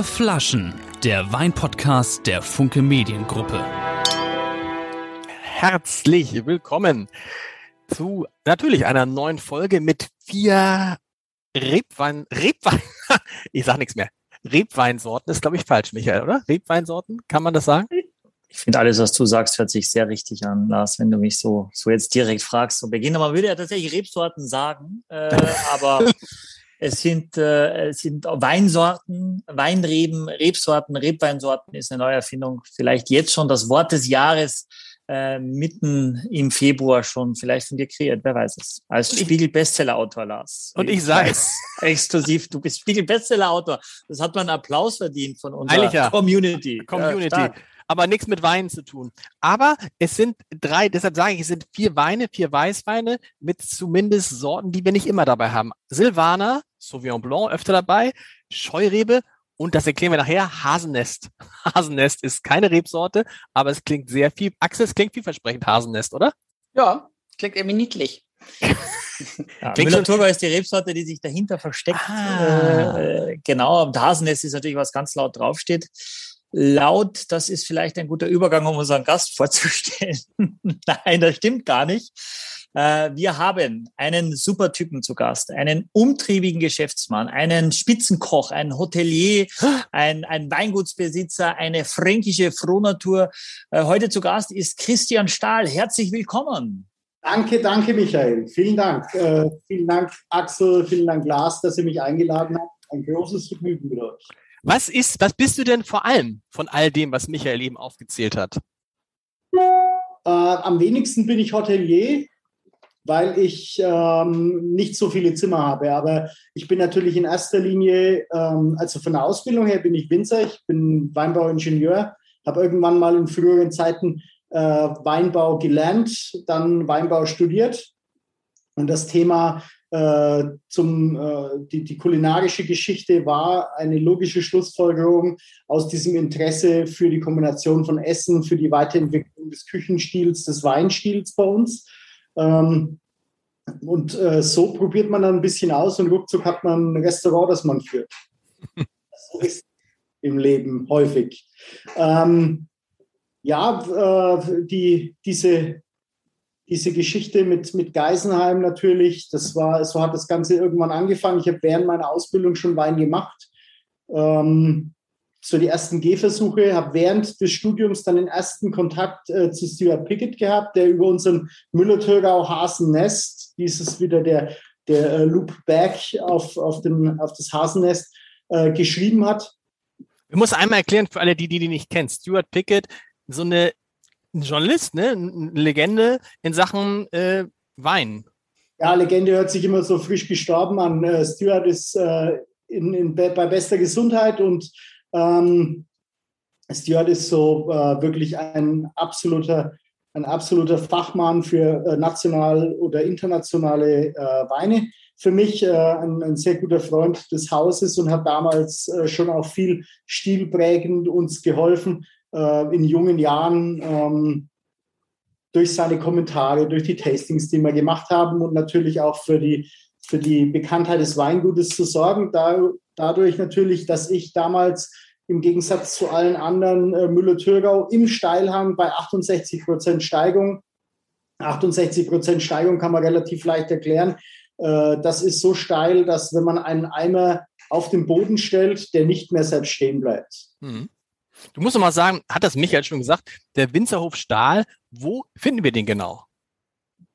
Vier Flaschen, der Weinpodcast der Funke Mediengruppe. Herzlich willkommen zu natürlich einer neuen Folge mit vier Rebwein, Rebwein, ich sag nichts mehr. Rebweinsorten ist, glaube ich, falsch, Michael, oder? Rebweinsorten, kann man das sagen? Ich finde alles, was du sagst, hört sich sehr richtig an, Lars, wenn du mich so, so jetzt direkt fragst. Zu Beginn, man würde ja tatsächlich Rebsorten sagen, äh, aber es sind, äh, es sind Weinsorten, Weinreben, Rebsorten, Rebweinsorten ist eine Neuerfindung. Vielleicht jetzt schon das Wort des Jahres äh, mitten im Februar schon vielleicht von dir kreiert, wer weiß es. Als Spiegel-Bestseller-Autor, Lars. Und ich sage es exklusiv, du bist Spiegel-Bestseller-Autor. Das hat man Applaus verdient von unserer ja. Community. Community. Ja, aber nichts mit Weinen zu tun. Aber es sind drei, deshalb sage ich, es sind vier Weine, vier Weißweine mit zumindest Sorten, die wir nicht immer dabei haben. Silvaner, Sauvignon Blanc öfter dabei, Scheurebe und das erklären wir nachher, Hasennest. Hasennest ist keine Rebsorte, aber es klingt sehr viel, Axel, es klingt vielversprechend, Hasennest, oder? Ja, klingt irgendwie niedlich. Ja, Müller-Thurgau ist die Rebsorte, die sich dahinter versteckt. Ah. Äh, genau, und Hasennest ist natürlich, was ganz laut draufsteht laut. Das ist vielleicht ein guter Übergang, um unseren Gast vorzustellen. Nein, das stimmt gar nicht. Äh, wir haben einen super Typen zu Gast, einen umtriebigen Geschäftsmann, einen Spitzenkoch, einen Hotelier, ein, ein Weingutsbesitzer, eine fränkische Frohnatur. Äh, heute zu Gast ist Christian Stahl. Herzlich willkommen. Danke, danke, Michael. Vielen Dank. Äh, vielen Dank, Axel. Vielen Dank, Lars, dass ihr mich eingeladen habt. Ein großes Vergnügen mit euch. Was ist, was bist du denn vor allem von all dem, was Michael eben aufgezählt hat? Äh, am wenigsten bin ich Hotelier, weil ich ähm, nicht so viele Zimmer habe. Aber ich bin natürlich in erster Linie, ähm, also von der Ausbildung her bin ich Winzer, ich bin Weinbauingenieur, habe irgendwann mal in früheren Zeiten äh, Weinbau gelernt, dann Weinbau studiert. Und das Thema äh, zum, äh, die, die kulinarische Geschichte war eine logische Schlussfolgerung aus diesem Interesse für die Kombination von Essen, für die Weiterentwicklung des Küchenstils, des Weinstils bei uns. Ähm, und äh, so probiert man dann ein bisschen aus und ruckzuck hat man ein Restaurant, das man führt. so ist im Leben häufig. Ähm, ja, äh, die, diese diese Geschichte mit, mit Geisenheim natürlich, das war, so hat das Ganze irgendwann angefangen. Ich habe während meiner Ausbildung schon Wein gemacht. Ähm, so die ersten Gehversuche, habe während des Studiums dann den ersten Kontakt äh, zu Stuart Pickett gehabt, der über unseren Müller-Thurgau Hasennest, dieses wieder der, der äh, Loop Back auf, auf, den, auf das Hasennest, äh, geschrieben hat. Ich muss einmal erklären für alle, die, die die nicht kennen. Stuart Pickett, so eine ein Journalist, ne? Eine Legende in Sachen äh, Wein. Ja, Legende hört sich immer so frisch gestorben an. Äh, Stuart ist äh, in, in, bei bester Gesundheit und ähm, Stuart ist so äh, wirklich ein absoluter, ein absoluter Fachmann für äh, national oder internationale äh, Weine. Für mich ein, ein, sehr guter Freund des Hauses und hat damals schon auch viel stilprägend uns geholfen, äh, in jungen Jahren ähm, durch seine Kommentare, durch die Tastings, die wir gemacht haben und natürlich auch für die, für die Bekanntheit des Weingutes zu sorgen. Da, dadurch natürlich, dass ich damals im Gegensatz zu allen anderen äh, Müller-Thürgau im Steilhang bei 68 Prozent Steigung. 68 Prozent Steigung kann man relativ leicht erklären. Äh, das ist so steil, dass wenn man einen Eimer auf den Boden stellt, der nicht mehr selbst stehen bleibt. Mhm. Du musst doch mal sagen, hat das Michael schon gesagt, der Winzerhof Stahl, wo finden wir den genau?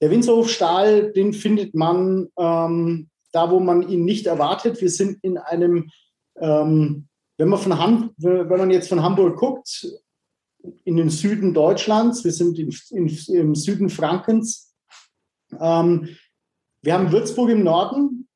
Der Winzerhof Stahl, den findet man ähm, da, wo man ihn nicht erwartet. Wir sind in einem, ähm, wenn, man von Ham wenn man jetzt von Hamburg guckt, in den Süden Deutschlands, wir sind in, in, im Süden Frankens. Ähm, wir haben Würzburg im Norden,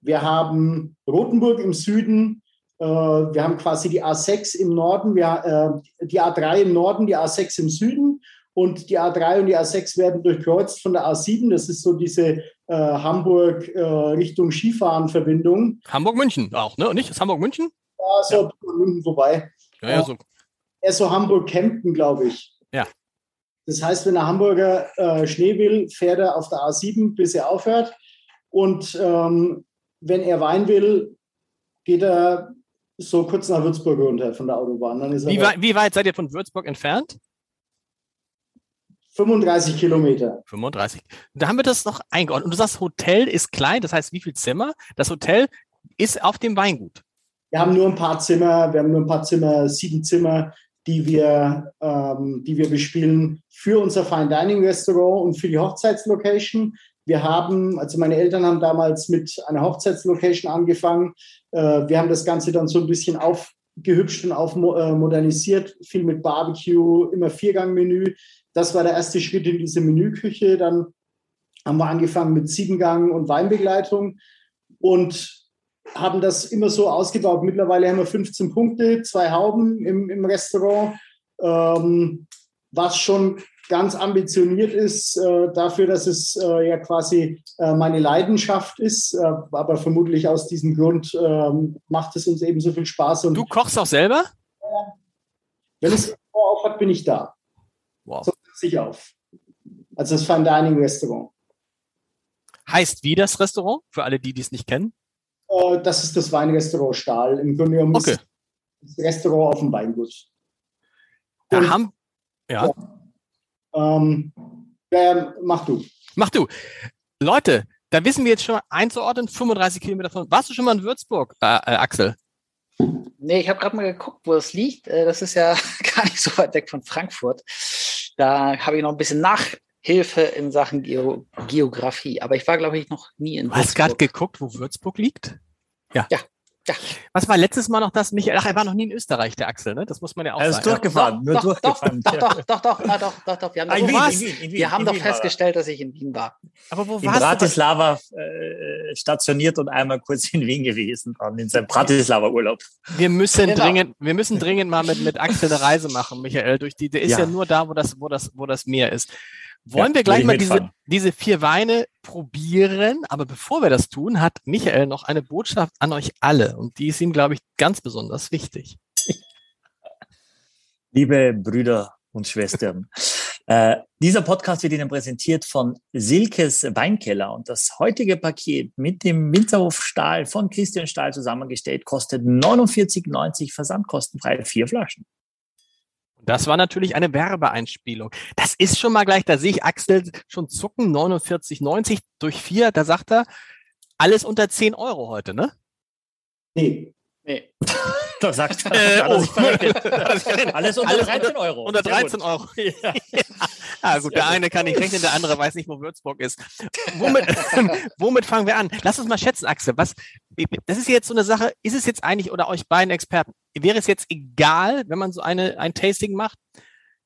wir haben Rothenburg im Süden, wir haben quasi die A6 im Norden, wir, äh, die A3 im Norden, die A6 im Süden und die A3 und die A6 werden durchkreuzt von der A7. Das ist so diese äh, Hamburg äh, Richtung Skifahren-Verbindung. Hamburg-München auch, ne? Nicht? Ist Hamburg-München? Ja, so ja. München vorbei. Ja, ja, so. Eher so Hamburg-Kempten, glaube ich. Ja. Das heißt, wenn der Hamburger äh, Schnee will, fährt er auf der A7, bis er aufhört. Und ähm, wenn er Wein will, geht er so kurz nach Würzburg runter von der Autobahn. wie, weit, wie weit seid ihr von Würzburg entfernt? 35 Kilometer. 35. Da haben wir das noch eingeordnet. Und du sagst, Hotel ist klein, das heißt, wie viel Zimmer? Das Hotel ist auf dem Weingut. Wir haben nur ein paar Zimmer, wir haben nur ein paar Zimmer, sieben Zimmer, die wir, ähm, die wir bespielen für unser Fine Dining Restaurant und für die Hochzeitslocation. Wir haben, also meine Eltern haben damals mit einer Hochzeitslocation angefangen. Äh, wir haben das Ganze dann so ein bisschen aufgehübscht und aufmodernisiert, äh, viel mit Barbecue, immer Viergang-Menü. Das war der erste Schritt in diese Menüküche. Dann haben wir angefangen mit Siebengang und Weinbegleitung und haben das immer so ausgebaut. Mittlerweile haben wir 15 Punkte, zwei Hauben im, im Restaurant, ähm, was schon ganz ambitioniert ist äh, dafür, dass es äh, ja quasi äh, meine Leidenschaft ist. Äh, aber vermutlich aus diesem Grund ähm, macht es uns eben so viel Spaß. Und du kochst auch selber? wenn es auf hat, bin ich da. Wow. So sich auf. Also das Fine Dining Restaurant. Heißt wie das Restaurant? Für alle, die es nicht kennen? Äh, das ist das Weinrestaurant Stahl. Im Grunde genommen okay. das Restaurant auf dem Weingut. Da haben, ja. ja. Ähm, äh, mach du. Mach du. Leute, da wissen wir jetzt schon einzuordnen, 35 Kilometer von. Warst du schon mal in Würzburg, äh, äh, Axel? Nee, ich habe gerade mal geguckt, wo es liegt. Äh, das ist ja gar nicht so weit weg von Frankfurt. Da habe ich noch ein bisschen Nachhilfe in Sachen Geo Geografie. Aber ich war, glaube ich, noch nie in Würzburg. Du hast gerade geguckt, wo Würzburg liegt? Ja. Ja. Ja. Was war letztes Mal noch das, Michael? Ach, er war noch nie in Österreich, der Axel, ne? Das muss man ja auch sagen. Er ist durchgefahren, nur doch, durchgefahren. Doch, doch, doch, doch, doch, doch, doch, doch. Wir haben, ah, in Wien, in Wien, in Wien, wir haben doch festgestellt, dass ich in Wien war. Aber wo in warst Bratislava äh, stationiert und einmal kurz in Wien gewesen, in seinem Bratislava-Urlaub. Wir müssen genau. dringend, wir müssen dringend mal mit, mit Axel eine Reise machen, Michael, durch die, der ist ja, ja nur da, wo das, wo das, wo das Meer ist. Wollen ja, wir gleich mal diese, diese vier Weine probieren? Aber bevor wir das tun, hat Michael noch eine Botschaft an euch alle. Und die ist ihm, glaube ich, ganz besonders wichtig. Liebe Brüder und Schwestern, äh, dieser Podcast wird Ihnen präsentiert von Silkes Weinkeller. Und das heutige Paket mit dem Winzerhof Stahl von Christian Stahl zusammengestellt kostet 49,90 versandkostenfrei vier Flaschen. Das war natürlich eine Werbeeinspielung. Das ist schon mal gleich, da sehe ich Axel schon zucken, 49,90 durch vier, da sagt er, alles unter 10 Euro heute, ne? Nee. Nee. Doch, sagt er. Äh, oh. Alles unter Alles 13 Euro. Unter 13 Euro. Ja. ah, gut, der eine kann nicht rechnen, der andere weiß nicht, wo Würzburg ist. Womit, womit fangen wir an? Lass uns mal schätzen, Axel. Was, das ist jetzt so eine Sache, ist es jetzt eigentlich, oder euch beiden Experten, wäre es jetzt egal, wenn man so eine, ein Tasting macht,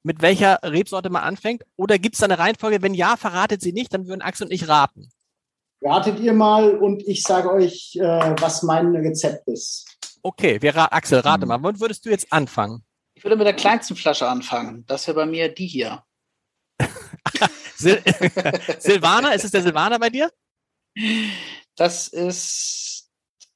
mit welcher Rebsorte man anfängt? Oder gibt es da eine Reihenfolge? Wenn ja, verratet sie nicht, dann würden Axel und ich raten. Ratet ihr mal und ich sage euch, äh, was mein Rezept ist. Okay, wir, Axel, rate hm. mal. Wann würdest du jetzt anfangen? Ich würde mit der kleinsten Flasche anfangen. Das wäre bei mir die hier. Sil Silvaner, ist es der Silvaner bei dir? Das ist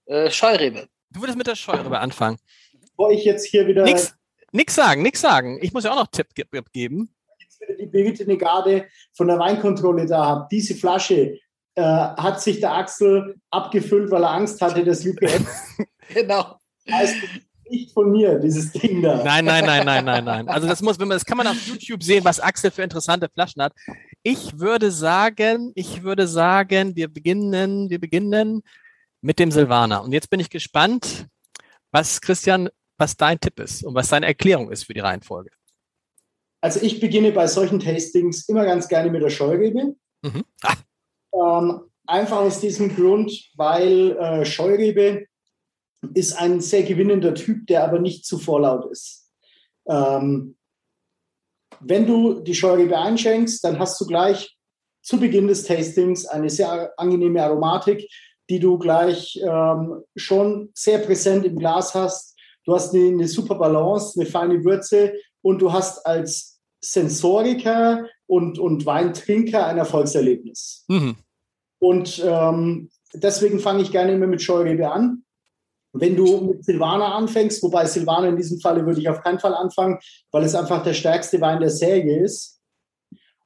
äh, Scheurebe. Du würdest mit der Scheurebe anfangen. Bevor ich jetzt hier wieder. Nix, nix sagen, nix sagen. Ich muss ja auch noch Tipp geben. Jetzt wieder die Brigitte Negade von der Weinkontrolle da habe. Diese Flasche äh, hat sich der Axel abgefüllt, weil er Angst hatte, dass UPS. genau. Heißt nicht von mir, dieses Ding da. Nein, nein, nein, nein, nein, nein. Also das muss, wenn man, das kann man auf YouTube sehen, was Axel für interessante Flaschen hat. Ich würde sagen, ich würde sagen, wir beginnen, wir beginnen mit dem Silvaner. Und jetzt bin ich gespannt, was Christian, was dein Tipp ist und was deine Erklärung ist für die Reihenfolge. Also ich beginne bei solchen Tastings immer ganz gerne mit der Scheurebe. Mhm. Ah. Ähm, einfach aus diesem Grund, weil äh, Scheurebe ist ein sehr gewinnender Typ, der aber nicht zu vorlaut ist. Ähm, wenn du die Scheurebe einschenkst, dann hast du gleich zu Beginn des Tastings eine sehr angenehme Aromatik, die du gleich ähm, schon sehr präsent im Glas hast. Du hast eine, eine, super Balance, eine feine Würze und du hast als Sensoriker und, und Weintrinker ein Erfolgserlebnis. Mhm. Und ähm, deswegen fange ich gerne immer mit Scheurebe an. Wenn du mit Silvaner anfängst, wobei Silvaner in diesem Falle würde ich auf keinen Fall anfangen, weil es einfach der stärkste Wein der Serie ist.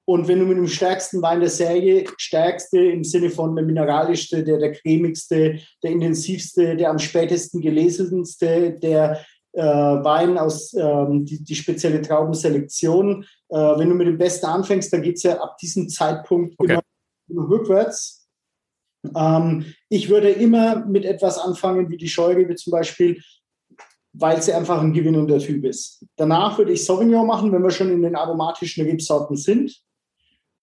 Und wenn du mit dem stärksten Wein der Serie, stärkste im Sinne von der mineralischste, der, der cremigste, der intensivste, der am spätesten gelesenste, der äh, Wein aus ähm, die, die spezielle Traubenselektion, äh, wenn du mit dem Besten anfängst, dann geht es ja ab diesem Zeitpunkt okay. immer, immer rückwärts. Ähm, ich würde immer mit etwas anfangen, wie die Scheurebe zum Beispiel, weil sie einfach ein gewinnender Typ ist. Danach würde ich Sauvignon machen, wenn wir schon in den aromatischen Rebsorten sind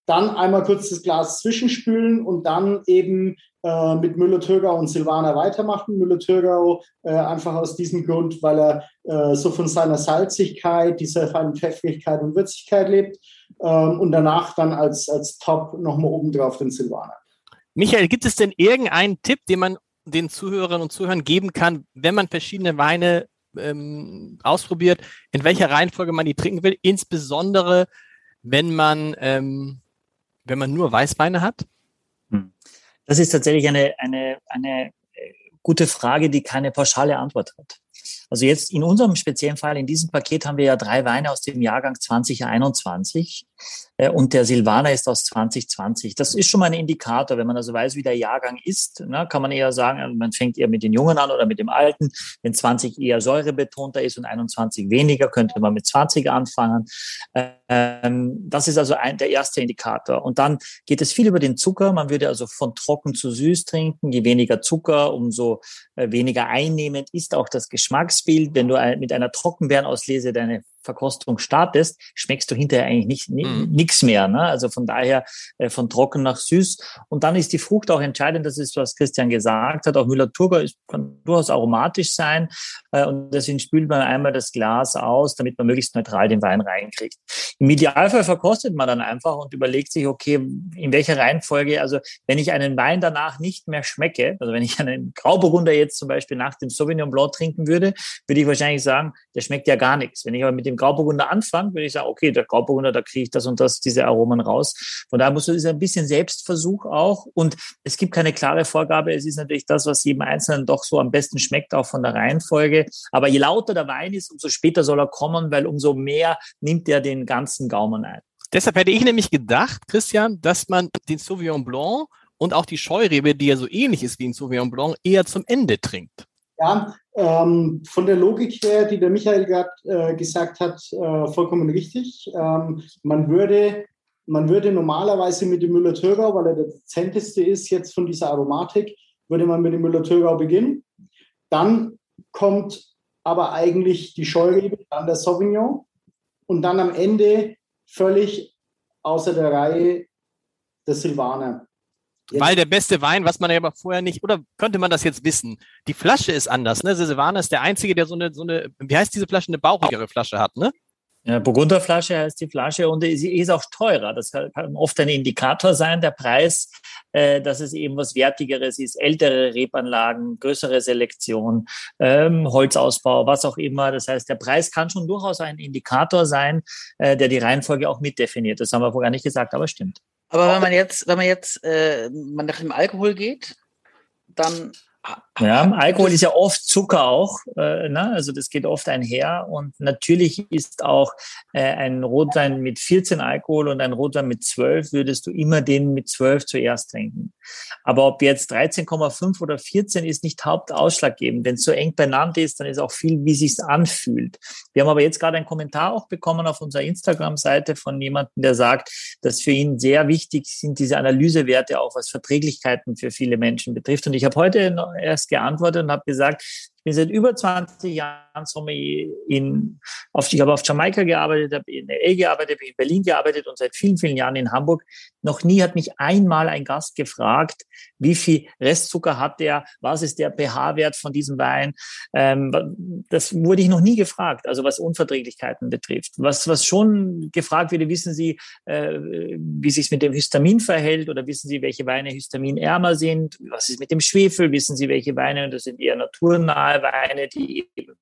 dann einmal kurz das Glas zwischenspülen und dann eben äh, mit Müller-Thurgau und Silvaner weitermachen. Müller-Thurgau äh, einfach aus diesem Grund, weil er äh, so von seiner Salzigkeit, dieser feinen Pfeffrigkeit und Würzigkeit lebt ähm, und danach dann als, als Top nochmal obendrauf den Silvaner. Michael, gibt es denn irgendeinen Tipp, den man den Zuhörerinnen und Zuhörern geben kann, wenn man verschiedene Weine ähm, ausprobiert, in welcher Reihenfolge man die trinken will, insbesondere wenn man ähm, wenn man nur Weißweine hat? Hm. Das ist tatsächlich eine, eine, eine äh, gute Frage, die keine pauschale Antwort hat. Also jetzt in unserem speziellen Fall, in diesem Paket haben wir ja drei Weine aus dem Jahrgang 2021 äh, und der Silvaner ist aus 2020. Das ist schon mal ein Indikator. Wenn man also weiß, wie der Jahrgang ist, ne, kann man eher sagen, also man fängt eher mit den Jungen an oder mit dem Alten. Wenn 20 eher säurebetonter ist und 21 weniger, könnte man mit 20 anfangen. Ähm, das ist also ein, der erste Indikator. Und dann geht es viel über den Zucker. Man würde also von trocken zu süß trinken. Je weniger Zucker, umso äh, weniger einnehmend ist auch das Geschmacksbild. Wenn du mit einer Trockenbeerenauslese deine Verkostung startest, schmeckst du hinterher eigentlich nicht mhm. nichts mehr. Ne? Also von daher äh, von trocken nach süß. Und dann ist die Frucht auch entscheidend. Das ist, was Christian gesagt hat. Auch Müller-Thurgau kann durchaus aromatisch sein. Äh, und deswegen spült man einmal das Glas aus, damit man möglichst neutral den Wein reinkriegt. Im Idealfall verkostet man dann einfach und überlegt sich, okay, in welcher Reihenfolge, also wenn ich einen Wein danach nicht mehr schmecke, also wenn ich einen Grauburgunder jetzt zum Beispiel nach dem Sauvignon Blanc trinken würde, würde ich wahrscheinlich sagen, der schmeckt ja gar nichts. Wenn ich aber mit dem dem Grauburgunder anfange, würde ich sagen, okay, der Grauburgunder, da kriege ich das und das, diese Aromen raus. Von daher muss es ein bisschen Selbstversuch auch. Und es gibt keine klare Vorgabe. Es ist natürlich das, was jedem Einzelnen doch so am besten schmeckt, auch von der Reihenfolge. Aber je lauter der Wein ist, umso später soll er kommen, weil umso mehr nimmt er den ganzen Gaumen ein. Deshalb hätte ich nämlich gedacht, Christian, dass man den Sauvignon Blanc und auch die Scheurebe, die ja so ähnlich ist wie ein Sauvignon Blanc, eher zum Ende trinkt. Ja, ähm, von der Logik her, die der Michael gerade äh, gesagt hat, äh, vollkommen richtig. Ähm, man, würde, man würde normalerweise mit dem Müller-Thurgau, weil er der dezenteste ist jetzt von dieser Aromatik, würde man mit dem Müller-Thurgau beginnen. Dann kommt aber eigentlich die Scheurebe, dann der Sauvignon und dann am Ende völlig außer der Reihe der Silvaner. Weil der beste Wein, was man ja aber vorher nicht, oder könnte man das jetzt wissen? Die Flasche ist anders, ne? Silvaner ist der Einzige, der so eine, so eine, wie heißt diese Flasche, eine bauchigere Flasche hat, ne? Ja, Burgunderflasche heißt die Flasche und sie ist auch teurer. Das kann oft ein Indikator sein, der Preis, äh, dass es eben was Wertigeres ist, ältere Rebanlagen, größere Selektion, ähm, Holzausbau, was auch immer. Das heißt, der Preis kann schon durchaus ein Indikator sein, äh, der die Reihenfolge auch mitdefiniert. Das haben wir vorher nicht gesagt, aber stimmt. Aber wenn man jetzt, wenn man jetzt äh, man nach dem Alkohol geht, dann ja, Alkohol ist ja oft Zucker auch, äh, ne? also das geht oft einher und natürlich ist auch äh, ein Rotwein mit 14 Alkohol und ein Rotwein mit 12 würdest du immer den mit 12 zuerst trinken. Aber ob jetzt 13,5 oder 14 ist nicht hauptausschlaggebend. Wenn es so eng beieinander ist, dann ist auch viel, wie sich's anfühlt. Wir haben aber jetzt gerade einen Kommentar auch bekommen auf unserer Instagram-Seite von jemandem, der sagt, dass für ihn sehr wichtig sind diese Analysewerte auch, was Verträglichkeiten für viele Menschen betrifft. Und ich habe heute erst geantwortet und habe gesagt, ich bin seit über 20 Jahren Sommelier in, auf, ich habe auf Jamaika gearbeitet, habe in LA gearbeitet, habe in Berlin gearbeitet und seit vielen, vielen Jahren in Hamburg. Noch nie hat mich einmal ein Gast gefragt, wie viel Restzucker hat der, was ist der pH-Wert von diesem Wein. Ähm, das wurde ich noch nie gefragt, also was Unverträglichkeiten betrifft. Was, was schon gefragt wurde, wissen Sie, äh, wie sich mit dem Histamin verhält oder wissen Sie, welche Weine histaminärmer sind? Was ist mit dem Schwefel? Wissen Sie, welche Weine, das sind eher naturnahe Weine, die eben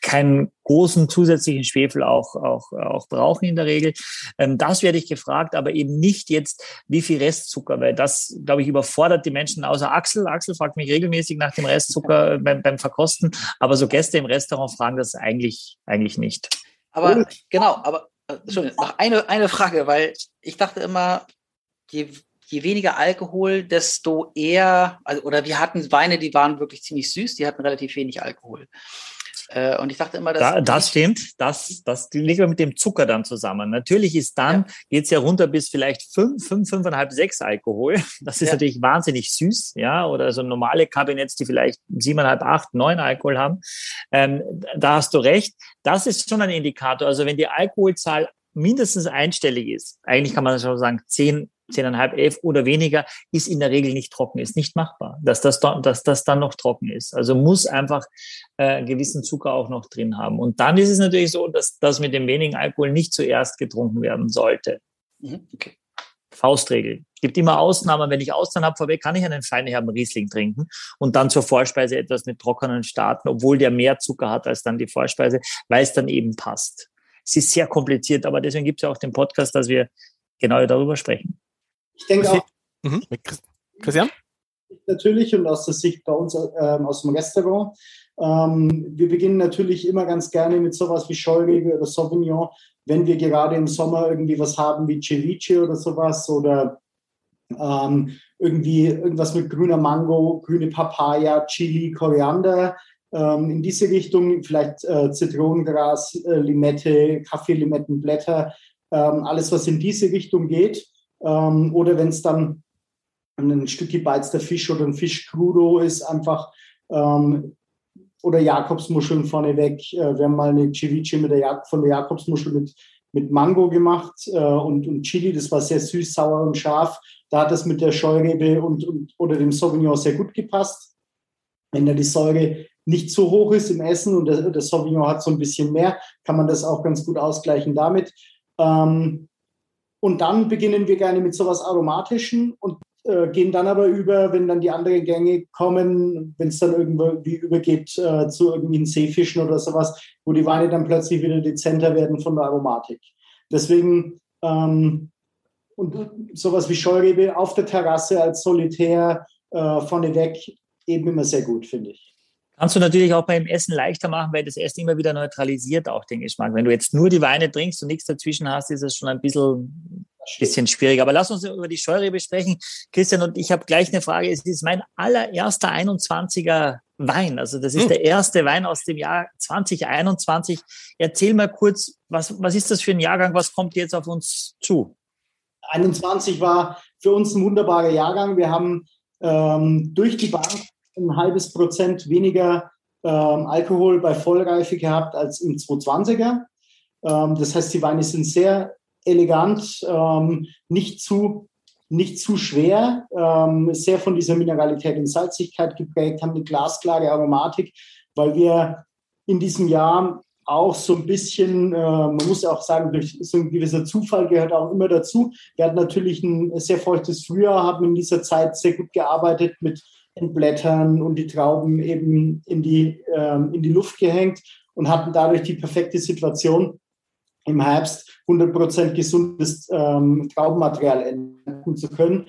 keinen großen zusätzlichen Schwefel auch, auch, auch brauchen in der Regel. Ähm, das werde ich gefragt, aber eben nicht jetzt, wie viel Restzucker, weil das, glaube ich, überfordert die Menschen, außer Axel. Axel fragt mich regelmäßig nach dem Restzucker beim, beim Verkosten, aber so Gäste im Restaurant fragen das eigentlich, eigentlich nicht. Aber genau, aber Entschuldigung, noch eine, eine Frage, weil ich dachte immer, je, je weniger Alkohol, desto eher, also, oder wir hatten Weine, die waren wirklich ziemlich süß, die hatten relativ wenig Alkohol. Äh, und ich dachte immer, dass. Da, das stimmt, das, das liegt mit dem Zucker dann zusammen. Natürlich ist dann, ja. geht's ja runter bis vielleicht fünf, fünf, fünfeinhalb, sechs Alkohol. Das ist ja. natürlich wahnsinnig süß, ja, oder so normale Kabinetts, die vielleicht siebeneinhalb, acht, neun Alkohol haben. Ähm, da hast du recht. Das ist schon ein Indikator. Also wenn die Alkoholzahl mindestens einstellig ist, eigentlich kann man schon sagen, zehn 10,5, 11 oder weniger, ist in der Regel nicht trocken, ist nicht machbar, dass das, dass das dann noch trocken ist. Also muss einfach äh, gewissen Zucker auch noch drin haben. Und dann ist es natürlich so, dass das mit dem wenigen Alkohol nicht zuerst getrunken werden sollte. Mhm, okay. Faustregel. Gibt immer Ausnahmen. Wenn ich Austern habe vorweg, kann ich einen feinherben Riesling trinken und dann zur Vorspeise etwas mit trockenen starten, obwohl der mehr Zucker hat als dann die Vorspeise, weil es dann eben passt. Es ist sehr kompliziert, aber deswegen gibt es ja auch den Podcast, dass wir genau darüber sprechen. Ich denke auch. Mhm. Christian? Natürlich und aus der Sicht bei uns ähm, aus dem Restaurant. Ähm, wir beginnen natürlich immer ganz gerne mit sowas wie Scheurebe oder Sauvignon, wenn wir gerade im Sommer irgendwie was haben wie Ceviche oder sowas oder ähm, irgendwie irgendwas mit grüner Mango, grüne Papaya, Chili, Koriander. Ähm, in diese Richtung vielleicht äh, Zitronengras, äh, Limette, Kaffeelimettenblätter, ähm, alles was in diese Richtung geht. Ähm, oder wenn es dann ein Stück gebeizter Fisch oder ein Fisch ist, einfach ähm, oder Jakobsmuscheln vorneweg. Äh, wir haben mal eine Ceviche mit der Jak von der Jakobsmuschel mit, mit Mango gemacht äh, und, und Chili. Das war sehr süß, sauer und scharf. Da hat das mit der Scheurebe und, und oder dem Sauvignon sehr gut gepasst. Wenn da die Säure nicht so hoch ist im Essen und der, der Sauvignon hat so ein bisschen mehr, kann man das auch ganz gut ausgleichen damit. Ähm, und dann beginnen wir gerne mit sowas Aromatischen und äh, gehen dann aber über, wenn dann die anderen Gänge kommen, wenn es dann irgendwie übergeht äh, zu irgendwie Seefischen oder sowas, wo die Weine dann plötzlich wieder dezenter werden von der Aromatik. Deswegen ähm, und sowas wie Scheurebe auf der Terrasse als Solitär äh, vorneweg eben immer sehr gut, finde ich. Kannst du natürlich auch beim Essen leichter machen, weil das Essen immer wieder neutralisiert auch den Geschmack. Wenn du jetzt nur die Weine trinkst und nichts dazwischen hast, ist es schon ein bisschen, bisschen schwierig. Aber lass uns über die Scheure besprechen. Christian, und ich habe gleich eine Frage. Es ist mein allererster 21er Wein. Also das ist hm. der erste Wein aus dem Jahr 2021. Erzähl mal kurz, was, was ist das für ein Jahrgang? Was kommt jetzt auf uns zu? 21 war für uns ein wunderbarer Jahrgang. Wir haben ähm, durch die Bank ein halbes Prozent weniger ähm, Alkohol bei Vollreife gehabt als im 220er. Ähm, das heißt, die Weine sind sehr elegant, ähm, nicht zu nicht zu schwer, ähm, sehr von dieser Mineralität und Salzigkeit geprägt, haben eine glasklare Aromatik, weil wir in diesem Jahr auch so ein bisschen, äh, man muss auch sagen, durch so ein gewisser Zufall gehört auch immer dazu. Wir hatten natürlich ein sehr feuchtes Frühjahr, haben in dieser Zeit sehr gut gearbeitet mit entblättern und die Trauben eben in die, ähm, in die Luft gehängt und hatten dadurch die perfekte Situation, im Herbst 100% gesundes ähm, Traubenmaterial ernten zu können.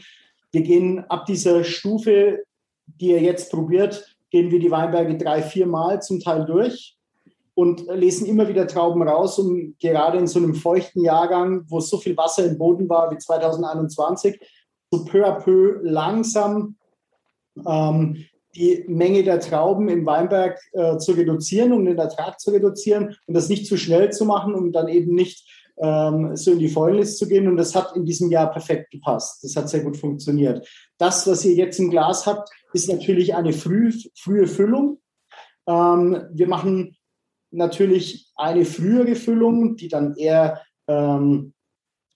Wir gehen ab dieser Stufe, die ihr jetzt probiert, gehen wir die Weinberge drei, vier Mal zum Teil durch und lesen immer wieder Trauben raus, um gerade in so einem feuchten Jahrgang, wo so viel Wasser im Boden war wie 2021, so peu à peu langsam ähm, die Menge der Trauben im Weinberg äh, zu reduzieren, um den Ertrag zu reduzieren und das nicht zu schnell zu machen, um dann eben nicht ähm, so in die Fäulnis zu gehen. Und das hat in diesem Jahr perfekt gepasst. Das hat sehr gut funktioniert. Das, was ihr jetzt im Glas habt, ist natürlich eine früh, frühe Füllung. Ähm, wir machen natürlich eine frühere Füllung, die dann eher ähm,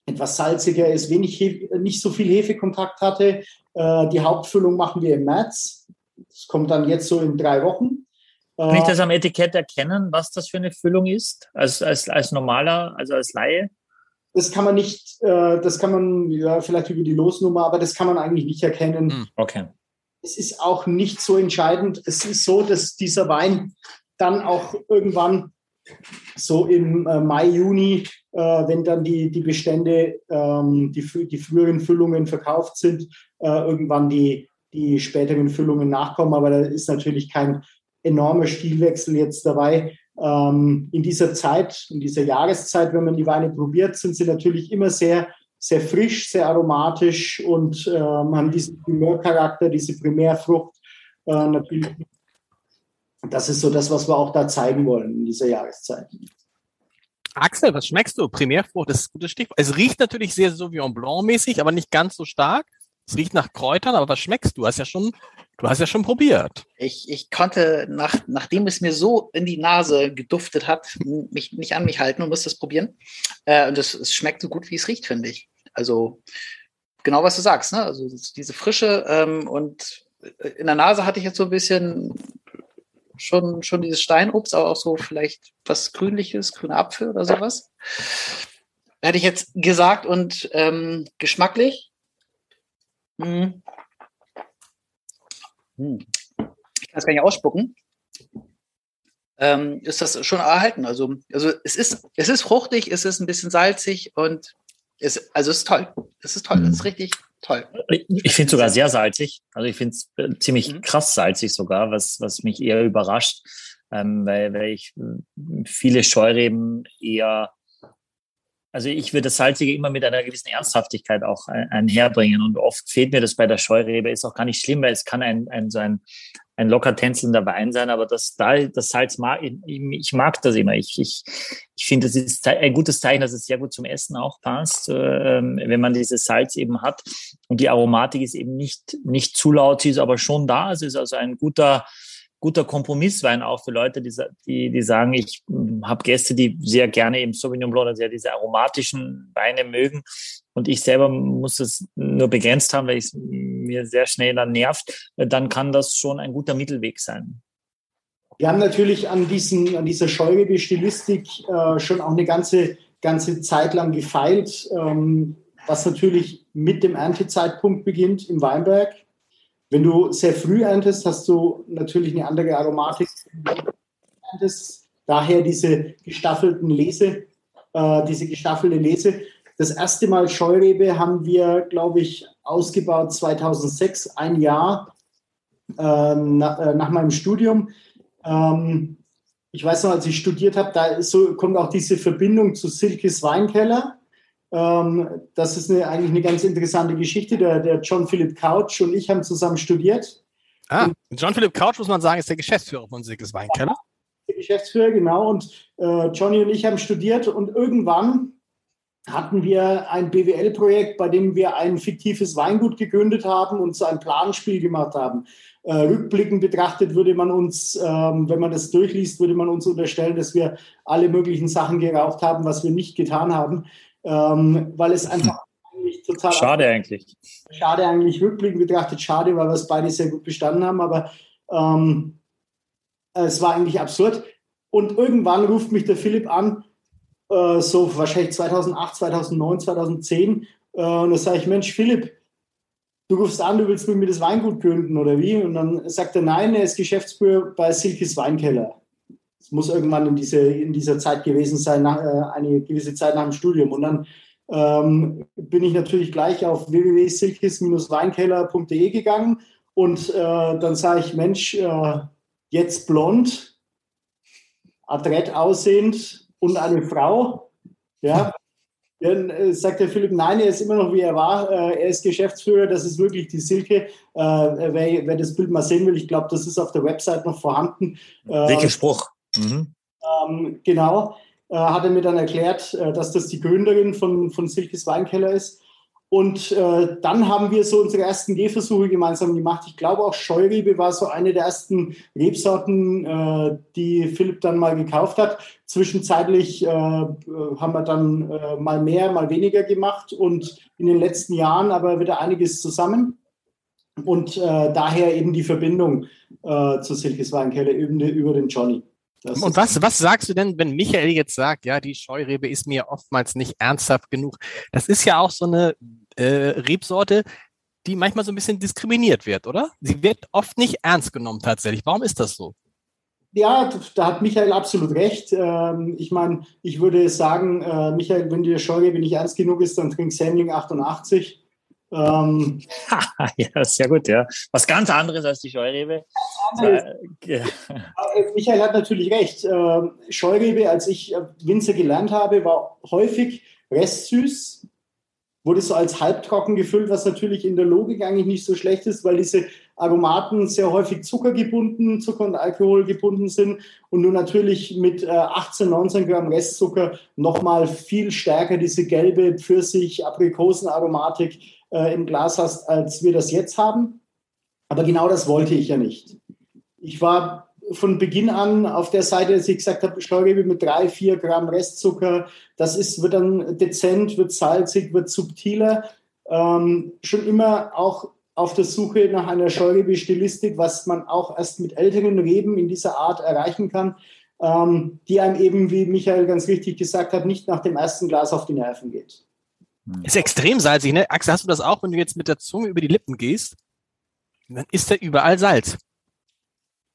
etwas salziger ist, wenig Hefe, nicht so viel Hefekontakt hatte. Äh, die Hauptfüllung machen wir im März. Das kommt dann jetzt so in drei Wochen. Kann ich das am Etikett erkennen, was das für eine Füllung ist? Als, als, als normaler, also als Laie? Das kann man nicht, äh, das kann man ja, vielleicht über die Losnummer, aber das kann man eigentlich nicht erkennen. Hm, okay. Es ist auch nicht so entscheidend. Es ist so, dass dieser Wein dann auch irgendwann so im äh, Mai, Juni, äh, wenn dann die, die Bestände, ähm, die, die früheren Füllungen verkauft sind, äh, irgendwann die, die späteren Füllungen nachkommen. Aber da ist natürlich kein enormer Stilwechsel jetzt dabei. ähm, in dieser Zeit, in dieser Jahreszeit, wenn man die Weine probiert, sind sie natürlich immer sehr, sehr frisch, sehr aromatisch und ähm, haben diesen Primärcharakter, diese Primärfrucht. Äh, natürlich. Das ist so das, was wir auch da zeigen wollen in dieser Jahreszeit. Axel, was schmeckst du? Primärfrucht, ist ein gutes Stichwort. Es riecht natürlich sehr Sauvignon Blanc-mäßig, aber nicht ganz so stark. Es riecht nach Kräutern, aber was schmeckst du? Du hast ja schon, du hast ja schon probiert. Ich, ich konnte, nach, nachdem es mir so in die Nase geduftet hat, mich nicht an mich halten und musste es probieren. Äh, und es, es schmeckt so gut, wie es riecht, finde ich. Also genau, was du sagst, ne? Also diese Frische ähm, und in der Nase hatte ich jetzt so ein bisschen schon, schon dieses Steinobst, aber auch so vielleicht was Grünliches, grüne Apfel oder sowas. Hätte ich jetzt gesagt und ähm, geschmacklich. Hm. Hm. Ich kann es gar nicht ausspucken. Ähm, ist das schon erhalten. Also, also es ist, es ist fruchtig, es ist ein bisschen salzig und es, also es ist toll. Es ist toll, es ist mhm. richtig toll. Ich finde es sogar sehr salzig. Also ich finde es äh, ziemlich mhm. krass salzig sogar, was, was mich eher überrascht, ähm, weil, weil ich äh, viele Scheureben eher, also ich würde das Salzige immer mit einer gewissen Ernsthaftigkeit auch einherbringen und oft fehlt mir das bei der Scheurebe, ist auch gar nicht schlimm, weil es kann ein, ein so ein ein locker tänzelnder Wein sein, aber das, das Salz mag, ich, mag das immer. Ich, ich, ich finde, das ist ein gutes Zeichen, dass es sehr gut zum Essen auch passt, äh, wenn man dieses Salz eben hat. Und die Aromatik ist eben nicht, nicht zu laut, sie ist aber schon da. Es ist also ein guter, guter Kompromisswein auch für Leute, die, die, die sagen, ich habe Gäste, die sehr gerne eben Sauvignon Blanc, also ja diese aromatischen Weine mögen. Und ich selber muss es nur begrenzt haben, weil ich mir sehr schnell dann nervt, dann kann das schon ein guter Mittelweg sein. Wir haben natürlich an, diesen, an dieser Scheurebe-Stilistik äh, schon auch eine ganze, ganze Zeit lang gefeilt, ähm, was natürlich mit dem Erntezeitpunkt beginnt im Weinberg. Wenn du sehr früh erntest, hast du natürlich eine andere Aromatik. Daher diese gestaffelten Lese, äh, diese gestaffelte Lese. Das erste Mal Scheurebe haben wir, glaube ich, ausgebaut 2006, ein Jahr äh, na, äh, nach meinem Studium. Ähm, ich weiß noch, als ich studiert habe, da so, kommt auch diese Verbindung zu Silkes Weinkeller. Ähm, das ist eine, eigentlich eine ganz interessante Geschichte. Der, der John Philip Couch und ich haben zusammen studiert. Ah, John Philip Couch, muss man sagen, ist der Geschäftsführer von Silkes Weinkeller. Der Geschäftsführer, genau. Und äh, Johnny und ich haben studiert und irgendwann hatten wir ein BWL-Projekt, bei dem wir ein fiktives Weingut gegründet haben und so ein Planspiel gemacht haben. Äh, rückblickend betrachtet würde man uns, ähm, wenn man das durchliest, würde man uns unterstellen, dass wir alle möglichen Sachen geraucht haben, was wir nicht getan haben, ähm, weil es einfach eigentlich total schade eigentlich. Schade eigentlich rückblickend betrachtet, schade, weil wir es beide sehr gut bestanden haben, aber ähm, es war eigentlich absurd. Und irgendwann ruft mich der Philipp an äh, so wahrscheinlich 2008, 2009, 2010. Äh, und da sage ich, Mensch, Philipp, du rufst an, du willst mit mir das Weingut gründen oder wie? Und dann sagt er, nein, er ist Geschäftsführer bei Silkes Weinkeller. Es muss irgendwann in, diese, in dieser Zeit gewesen sein, nach, äh, eine gewisse Zeit nach dem Studium. Und dann ähm, bin ich natürlich gleich auf www.silkes-weinkeller.de gegangen und äh, dann sage ich, Mensch, äh, jetzt blond, adrett aussehend, und eine Frau. Ja, dann äh, sagt der Philipp, nein, er ist immer noch wie er war. Äh, er ist Geschäftsführer, das ist wirklich die Silke. Äh, wer, wer, das Bild mal sehen will, ich glaube, das ist auf der Website noch vorhanden. Welcher Spruch? Mhm. Ähm, genau, äh, hat er mir dann erklärt, äh, dass das die Gründerin von, von Silkes Weinkeller ist. Und äh, dann haben wir so unsere ersten Gehversuche gemeinsam gemacht. Ich glaube auch Scheurebe war so eine der ersten Rebsorten, äh, die Philipp dann mal gekauft hat. Zwischenzeitlich äh, haben wir dann äh, mal mehr, mal weniger gemacht und in den letzten Jahren aber wieder einiges zusammen. Und äh, daher eben die Verbindung äh, zu Silkes Weinkeller über den Johnny. Das und was, was sagst du denn, wenn Michael jetzt sagt, ja, die Scheurebe ist mir oftmals nicht ernsthaft genug? Das ist ja auch so eine äh, Rebsorte, die manchmal so ein bisschen diskriminiert wird, oder? Sie wird oft nicht ernst genommen tatsächlich. Warum ist das so? Ja, da hat Michael absolut recht. Ähm, ich meine, ich würde sagen, äh, Michael, wenn dir Scheurebe nicht ernst genug ist, dann trink Sendling 88. Ähm, ja, sehr gut, ja. Was ganz anderes als die Scheurebe. Äh, Michael hat natürlich recht. Ähm, Scheurebe, als ich Winzer gelernt habe, war häufig restsüß, wurde so als halbtrocken gefüllt, was natürlich in der Logik eigentlich nicht so schlecht ist, weil diese Aromaten sehr häufig zuckergebunden, Zucker und Alkohol gebunden sind und du natürlich mit 18, 19 Gramm Restzucker nochmal viel stärker diese gelbe Pfirsich, Aprikosenaromatik äh, im Glas hast, als wir das jetzt haben. Aber genau das wollte ich ja nicht. Ich war von Beginn an auf der Seite, dass ich gesagt habe, Scheurebe mit drei, vier Gramm Restzucker, das ist, wird dann dezent, wird salzig, wird subtiler. Ähm, schon immer auch auf der Suche nach einer Scheurebe-Stilistik, was man auch erst mit älteren Reben in dieser Art erreichen kann, ähm, die einem eben, wie Michael ganz richtig gesagt hat, nicht nach dem ersten Glas auf die Nerven geht. Ist extrem salzig, ne? Axel, hast du das auch, wenn du jetzt mit der Zunge über die Lippen gehst? Dann ist da überall Salz.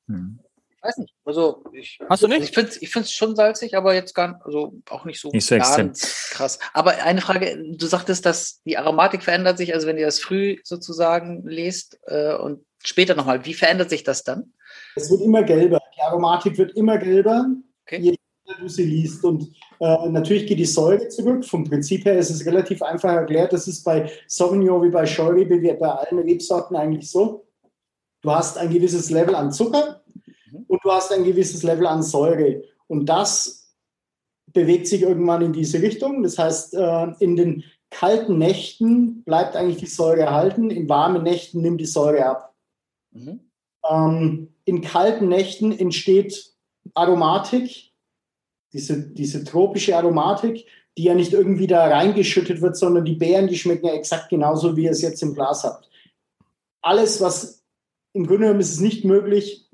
Hm. Ich weiß nicht. Also ich, Hast du nicht? Ich finde es ich find's schon salzig, aber jetzt gar also auch nicht so, nicht so extrem. krass. Aber eine Frage, du sagtest, dass die Aromatik verändert sich, also wenn ihr das früh sozusagen lest äh, und später nochmal, wie verändert sich das dann? Es wird immer gelber. Die Aromatik wird immer gelber, okay. je du sie liest. Und äh, natürlich geht die Säure zurück. Vom Prinzip her ist es relativ einfach erklärt. Das ist bei Sauvignon wie bei Scheurebe, wie bei allen Rebsorten eigentlich so. Du hast ein gewisses Level an Zucker und du hast ein gewisses Level an Säure. Und das bewegt sich irgendwann in diese Richtung. Das heißt, äh, in den kalten Nächten bleibt eigentlich die Säure erhalten, in warmen Nächten nimmt die Säure ab. Mhm. Ähm, in kalten Nächten entsteht Aromatik, diese, diese tropische Aromatik, die ja nicht irgendwie da reingeschüttet wird, sondern die Beeren, die schmecken ja exakt genauso, wie ihr es jetzt im Glas habt. Alles, was im Grunde genommen ist es nicht möglich,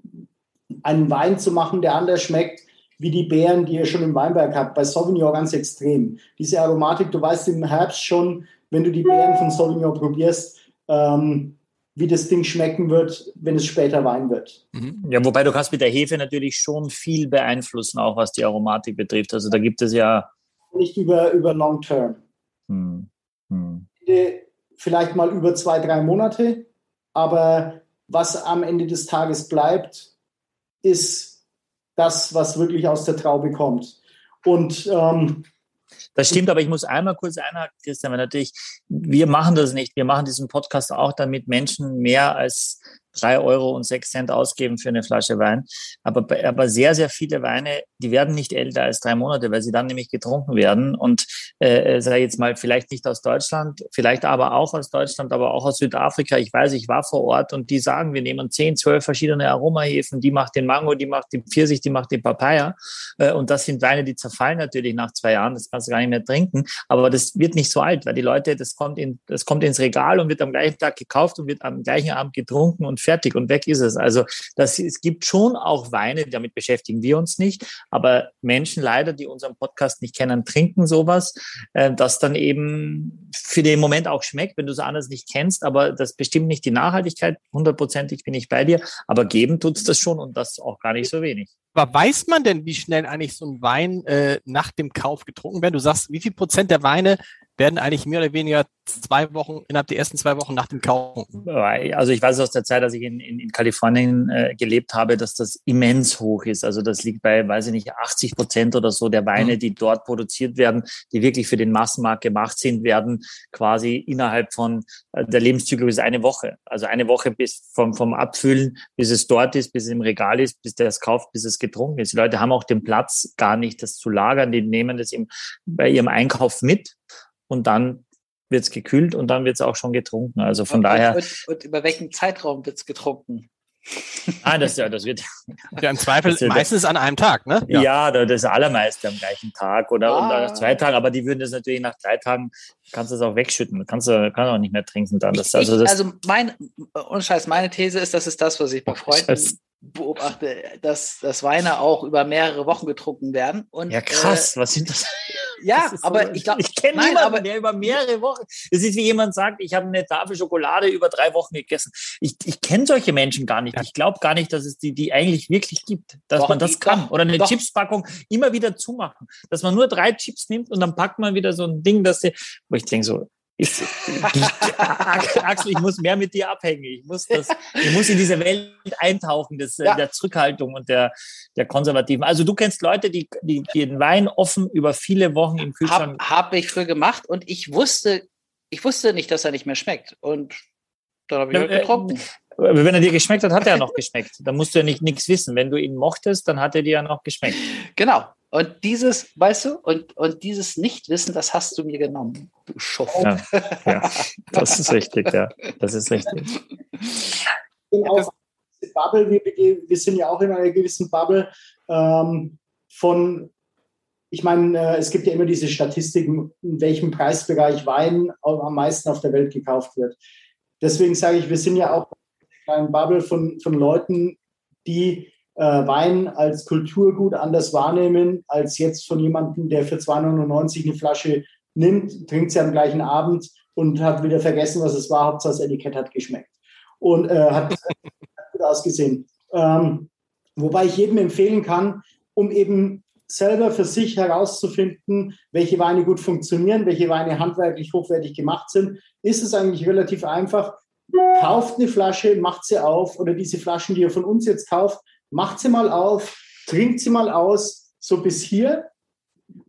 einen Wein zu machen, der anders schmeckt wie die Beeren, die ihr schon im Weinberg habt. Bei Sauvignon ganz extrem. Diese Aromatik, du weißt im Herbst schon, wenn du die Beeren von Sauvignon probierst, ähm, wie das Ding schmecken wird, wenn es später Wein wird. Mhm. Ja, wobei du kannst mit der Hefe natürlich schon viel beeinflussen, auch was die Aromatik betrifft. Also da gibt es ja. Nicht über, über Long Term. Hm. Hm. Vielleicht mal über zwei, drei Monate, aber was am Ende des Tages bleibt, ist das, was wirklich aus der Traube kommt. Und ähm, das stimmt, aber ich muss einmal kurz einhaken, Christian, weil natürlich, wir machen das nicht. Wir machen diesen Podcast auch, damit Menschen mehr als drei Euro und sechs Cent ausgeben für eine Flasche Wein. Aber, aber sehr, sehr viele Weine, die werden nicht älter als drei Monate, weil sie dann nämlich getrunken werden. Und äh, äh sage jetzt mal, vielleicht nicht aus Deutschland, vielleicht aber auch aus Deutschland, aber auch aus Südafrika. Ich weiß, ich war vor Ort und die sagen, wir nehmen zehn, zwölf verschiedene Aromahefen. Die macht den Mango, die macht den Pfirsich, die macht den Papaya. Äh, und das sind Weine, die zerfallen natürlich nach zwei Jahren. Das kannst du gar nicht mehr trinken. Aber das wird nicht so alt, weil die Leute, das kommt in, das kommt ins Regal und wird am gleichen Tag gekauft und wird am gleichen Abend getrunken und fertig und weg ist es. Also das, es gibt schon auch Weine, damit beschäftigen wir uns nicht, aber Menschen leider, die unseren Podcast nicht kennen, trinken sowas, äh, das dann eben für den Moment auch schmeckt, wenn du es anders nicht kennst, aber das bestimmt nicht die Nachhaltigkeit. Hundertprozentig bin ich bei dir, aber geben tut es das schon und das auch gar nicht so wenig. Aber weiß man denn, wie schnell eigentlich so ein Wein äh, nach dem Kauf getrunken wird? Du sagst, wie viel Prozent der Weine werden eigentlich mehr oder weniger zwei Wochen, innerhalb der ersten zwei Wochen nach dem Kauf. Also ich weiß aus der Zeit, dass ich in, in, in Kalifornien äh, gelebt habe, dass das immens hoch ist. Also das liegt bei, weiß ich nicht, 80 Prozent oder so der Weine, mhm. die dort produziert werden, die wirklich für den Massenmarkt gemacht sind, werden quasi innerhalb von, äh, der Lebenszyklus ist eine Woche. Also eine Woche bis vom, vom Abfüllen, bis es dort ist, bis es im Regal ist, bis der es kauft, bis es getrunken ist. Die Leute haben auch den Platz gar nicht, das zu lagern. Die nehmen das im, bei ihrem Einkauf mit und dann wird es gekühlt und dann wird es auch schon getrunken. Also von und, daher. Und, und, über welchen Zeitraum wird es getrunken? Ah, das, ja, das wird. Ja, im Zweifel meistens an einem Tag, ne? Ja, ja das allermeiste am gleichen Tag oder, ah. nach zwei Tagen. Aber die würden das natürlich nach drei Tagen, kannst du das auch wegschütten. Kannst du kannst auch nicht mehr trinken dann. Das, also, das, also mein, ohne Scheiß, meine These ist, das ist das, was ich bei Freunden beobachte, dass, dass Weine auch über mehrere Wochen getrunken werden. Und, ja, krass, äh, was sind das? Ja, das aber so, ich glaube, ich kenne niemanden, aber, der über mehrere Wochen. Es ist wie jemand sagt, ich habe eine Tafel Schokolade über drei Wochen gegessen. Ich, ich kenne solche Menschen gar nicht. Ich glaube gar nicht, dass es die, die eigentlich wirklich gibt, dass doch, man das kann. Doch, Oder eine doch. Chipspackung immer wieder zumachen. Dass man nur drei Chips nimmt und dann packt man wieder so ein Ding, dass sie, wo ich denke so, Ist, Axel, ich muss mehr mit dir abhängen. Ich muss, das, ich muss in diese Welt eintauchen, des, ja. der Zurückhaltung und der, der Konservativen. Also du kennst Leute, die, die, die den Wein offen über viele Wochen im Kühlschrank. Habe hab ich früher gemacht und ich wusste, ich wusste nicht, dass er nicht mehr schmeckt. Und dann habe ich halt getrunken. Wenn er dir geschmeckt hat, hat er ja noch geschmeckt. Da musst du ja nicht nichts wissen. Wenn du ihn mochtest, dann hat er dir ja noch geschmeckt. Genau. Und dieses, weißt du, und, und dieses Nichtwissen, das hast du mir genommen, du Schuft. Ja, ja, das ist richtig, ja. Das ist richtig. Auch Bubble, wir, wir sind ja auch in einer gewissen Bubble ähm, von, ich meine, äh, es gibt ja immer diese Statistiken, in welchem Preisbereich Wein am meisten auf der Welt gekauft wird. Deswegen sage ich, wir sind ja auch in einer kleinen Bubble von, von Leuten, die äh, Wein als Kulturgut anders wahrnehmen, als jetzt von jemandem, der für 2,99 eine Flasche nimmt, trinkt sie am gleichen Abend und hat wieder vergessen, was es war. Hauptsache das Etikett hat geschmeckt und äh, hat gut ausgesehen. Ähm, wobei ich jedem empfehlen kann, um eben selber für sich herauszufinden, welche Weine gut funktionieren, welche Weine handwerklich hochwertig gemacht sind, ist es eigentlich relativ einfach. Kauft eine Flasche, macht sie auf oder diese Flaschen, die ihr von uns jetzt kauft, macht sie mal auf, trinkt sie mal aus, so bis hier.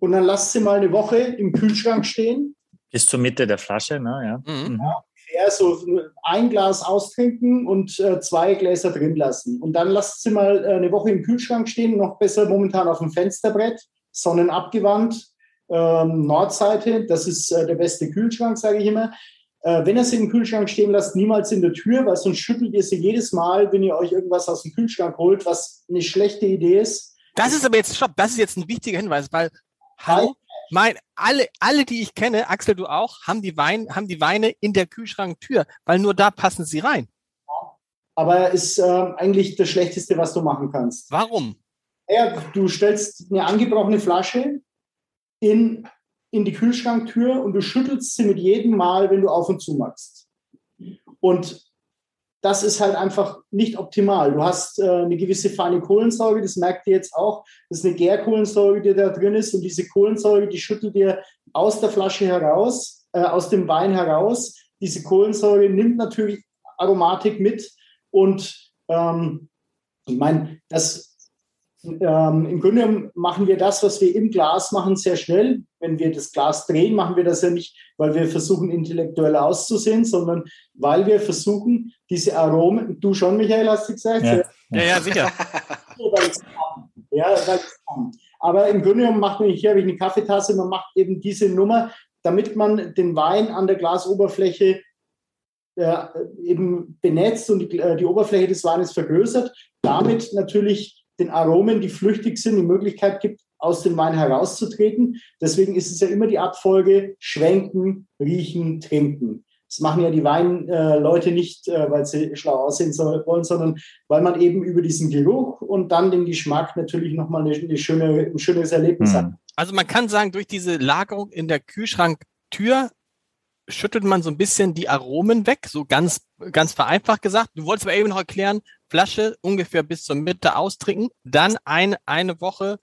Und dann lasst sie mal eine Woche im Kühlschrank stehen. Bis zur Mitte der Flasche, ne? Ja. Mhm. ja so ein Glas austrinken und äh, zwei Gläser drin lassen. Und dann lasst sie mal äh, eine Woche im Kühlschrank stehen, noch besser momentan auf dem Fensterbrett, sonnenabgewandt, ähm, Nordseite, das ist äh, der beste Kühlschrank, sage ich immer. Äh, wenn ihr sie im Kühlschrank stehen lasst, niemals in der Tür, weil sonst schüttelt ihr sie jedes Mal, wenn ihr euch irgendwas aus dem Kühlschrank holt, was eine schlechte Idee ist. Das ist aber jetzt, stopp, das ist jetzt ein wichtiger Hinweis, weil, hallo, mein, alle, alle, die ich kenne, Axel, du auch, haben die, Wein, haben die Weine in der Kühlschranktür, weil nur da passen sie rein. Aber ist äh, eigentlich das Schlechteste, was du machen kannst. Warum? Ja, du stellst eine angebrochene Flasche in in die Kühlschranktür und du schüttelst sie mit jedem Mal, wenn du auf und zu machst. Und das ist halt einfach nicht optimal. Du hast äh, eine gewisse feine Kohlensäure, das merkt ihr jetzt auch. Das ist eine Gärkohlensäure, die da drin ist. Und diese Kohlensäure, die schüttelt ihr aus der Flasche heraus, äh, aus dem Wein heraus. Diese Kohlensäure nimmt natürlich Aromatik mit. Und ähm, ich meine, das ähm, im Grunde genommen machen wir das, was wir im Glas machen, sehr schnell. Wenn wir das Glas drehen, machen wir das ja nicht, weil wir versuchen, intellektuell auszusehen, sondern weil wir versuchen, diese Aromen, du schon, Michael, hast du gesagt? Ja, ja, ja sicher. ja, Aber im Grunde genommen macht man, hier habe ich eine Kaffeetasse, man macht eben diese Nummer, damit man den Wein an der Glasoberfläche äh, eben benetzt und die, äh, die Oberfläche des Weines vergrößert. Damit natürlich den Aromen, die flüchtig sind, die Möglichkeit gibt, aus dem Wein herauszutreten. Deswegen ist es ja immer die Abfolge schwenken, riechen, trinken. Das machen ja die Weinleute äh, nicht, äh, weil sie schlau aussehen wollen, sondern weil man eben über diesen Geruch und dann den Geschmack natürlich nochmal eine, eine schöne, ein schönes Erlebnis hm. hat. Also man kann sagen, durch diese Lagerung in der Kühlschranktür schüttelt man so ein bisschen die Aromen weg, so ganz, ganz vereinfacht gesagt. Du wolltest aber eben noch erklären, Flasche ungefähr bis zur Mitte austrinken, dann ein, eine Woche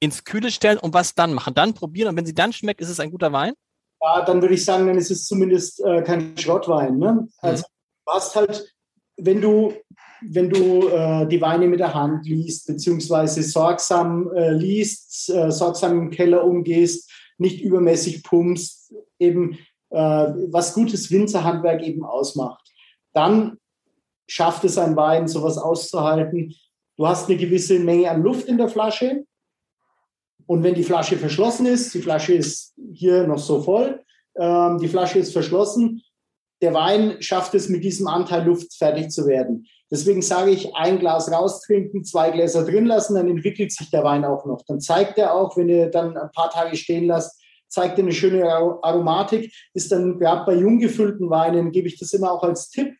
ins Kühle stellen und was dann machen? Dann probieren und wenn sie dann schmeckt, ist es ein guter Wein? Ja, dann würde ich sagen, dann ist es zumindest äh, kein Schrottwein. Ne? Mhm. Also du hast halt, wenn du, wenn du äh, die Weine mit der Hand liest, beziehungsweise sorgsam äh, liest, äh, sorgsam im Keller umgehst, nicht übermäßig pumpst, eben was gutes Winzerhandwerk eben ausmacht, dann schafft es ein Wein, sowas auszuhalten. Du hast eine gewisse Menge an Luft in der Flasche. Und wenn die Flasche verschlossen ist, die Flasche ist hier noch so voll, ähm, die Flasche ist verschlossen, der Wein schafft es mit diesem Anteil Luft fertig zu werden. Deswegen sage ich, ein Glas raustrinken, zwei Gläser drin lassen, dann entwickelt sich der Wein auch noch. Dann zeigt er auch, wenn ihr dann ein paar Tage stehen lasst, zeigt eine schöne Aromatik. Ist dann gerade bei jung gefüllten Weinen, gebe ich das immer auch als Tipp,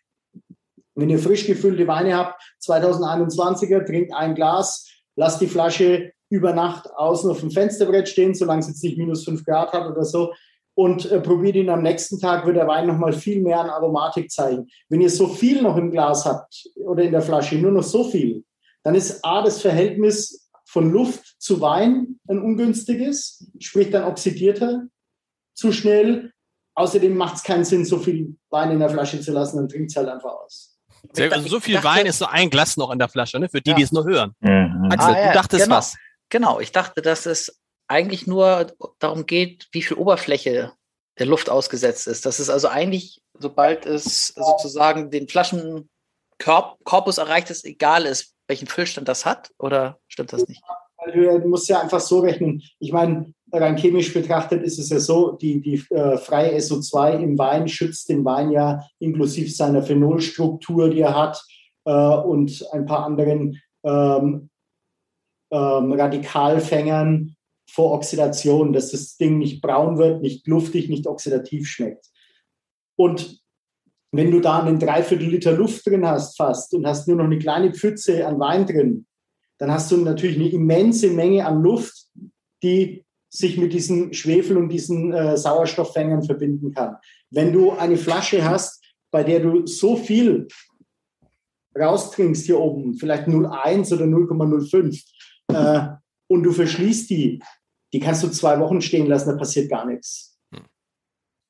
wenn ihr frisch gefüllte Weine habt, 2021er, trinkt ein Glas, lasst die Flasche über Nacht außen auf dem Fensterbrett stehen, solange es jetzt nicht minus fünf Grad hat oder so. Und äh, probiert ihn am nächsten Tag, wird der Wein nochmal viel mehr an Aromatik zeigen. Wenn ihr so viel noch im Glas habt oder in der Flasche, nur noch so viel, dann ist A, das Verhältnis von Luft zu Wein ein ungünstiges, sprich dann oxidiert er zu schnell. außerdem macht es keinen Sinn, so viel Wein in der Flasche zu lassen, dann trinkt es halt einfach aus. also so viel dachte, Wein ist so ein Glas noch in der Flasche, ne? für die, ja. die es nur hören. Mhm. Axel, ah, ja, du dachtest genau. was. Genau, ich dachte, dass es eigentlich nur darum geht, wie viel Oberfläche der Luft ausgesetzt ist. Das ist also eigentlich, sobald es sozusagen den Flaschenkorpus erreicht ist, egal ist, welchen Füllstand das hat, oder stimmt das nicht? Du musst ja einfach so rechnen. Ich meine, rein chemisch betrachtet ist es ja so, die, die äh, freie SO2 im Wein schützt den Wein ja inklusive seiner Phenolstruktur, die er hat, äh, und ein paar anderen ähm, ähm, Radikalfängern vor Oxidation, dass das Ding nicht braun wird, nicht luftig, nicht oxidativ schmeckt. Und wenn du da einen Dreiviertel Liter Luft drin hast fast und hast nur noch eine kleine Pfütze an Wein drin, dann hast du natürlich eine immense Menge an Luft, die sich mit diesen Schwefel und diesen äh, Sauerstofffängern verbinden kann. Wenn du eine Flasche hast, bei der du so viel raustrinkst hier oben, vielleicht 0,1 oder 0,05, äh, und du verschließt die, die kannst du zwei Wochen stehen lassen, da passiert gar nichts.